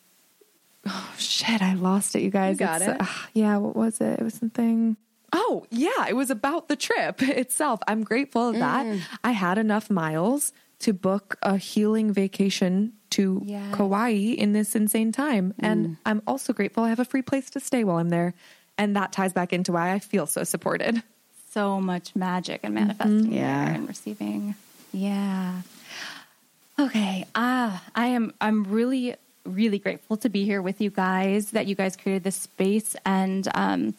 oh shit, I lost it, you guys. You got It's, it. uh, yeah, what was it? It was something. Oh, yeah, it was about the trip itself. I'm grateful that I had enough miles to book a healing vacation to Yes. Kauai in this insane time. And I'm also grateful I have a free place to stay while I'm there. And that ties back into why I feel so supported. So much magic and manifesting Yeah. there and receiving. Yeah. Okay. Ah, I am. I'm really, really grateful to be here with you guys. That you guys created this space, and um,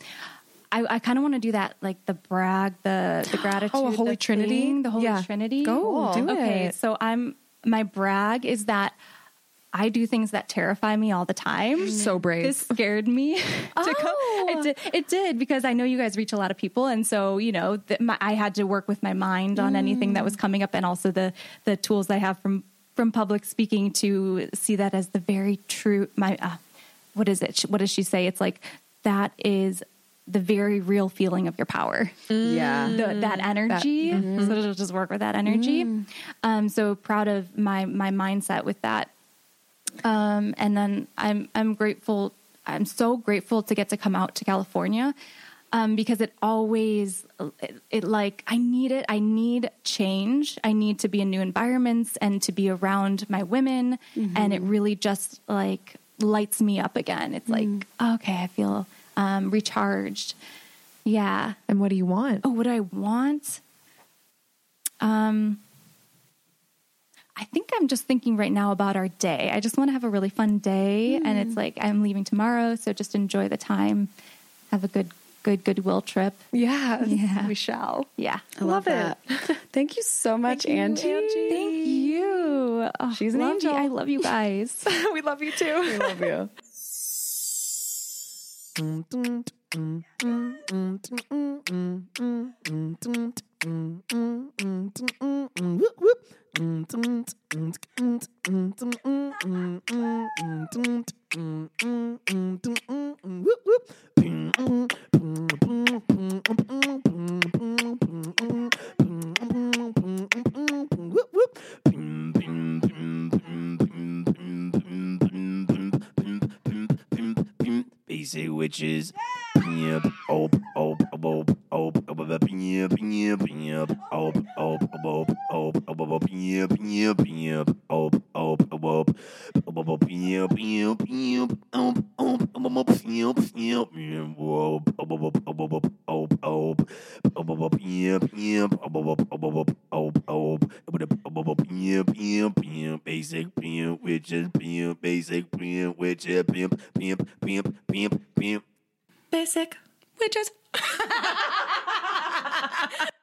I, I kind of want to do that, like the brag, the the gratitude, Oh, a the Holy Trinity? thing, the Holy Yeah. Trinity. Go, do okay, it. so I'm my brag is that. I do things that terrify me all the time. So brave. This scared me to Oh. come. It did, it did because I know you guys reach a lot of people, and so you know my, I had to work with my mind on anything that was coming up, and also the the tools I have from from public speaking to see that as the very true. My uh, what is it? What does she say? It's like that is the very real feeling of your power Yeah. the, that energy. So it'll just work with that energy. Um, so proud of my my mindset with that. Um, and then I'm I'm grateful. I'm so grateful to get to come out to California. Um, because it always it, it like I need it. I need change. I need to be in new environments and to be around my women. And it really just like lights me up again. It's like okay, I feel um, recharged. Yeah. And what do you want? Oh, what do I want? Um, I think I'm just thinking right now about our day. I just want to have a really fun day, and it's like I'm leaving tomorrow, so just enjoy the time, have a good, good goodwill trip. Yeah, Yeah. we shall. Yeah, I love, Love it. Thank you so much, you, Angie. Angie. thank you. Oh, She's an love you. angel. I love you guys. we love you too. We love you. Mm-hmm. Basic witches. Yep. Op, op, op, op, op, op, op, yep, yep, yep. Op, op, op, op, op, op, op, yep, yep, yep. Op, op, op, op, op, op, yep, yep, yep. Op, op, op, op, yep, yep, yep. Op, op, op, op, op, op, op, op. Op, op, op, yep, yep. Op, op, op, op, op, op, op, op, op, op, yep, yep, yep. Basic pimp, witches, pimp, basic pimp, witches, pimp, pimp, pimp, pimp, pimp. Basic witches.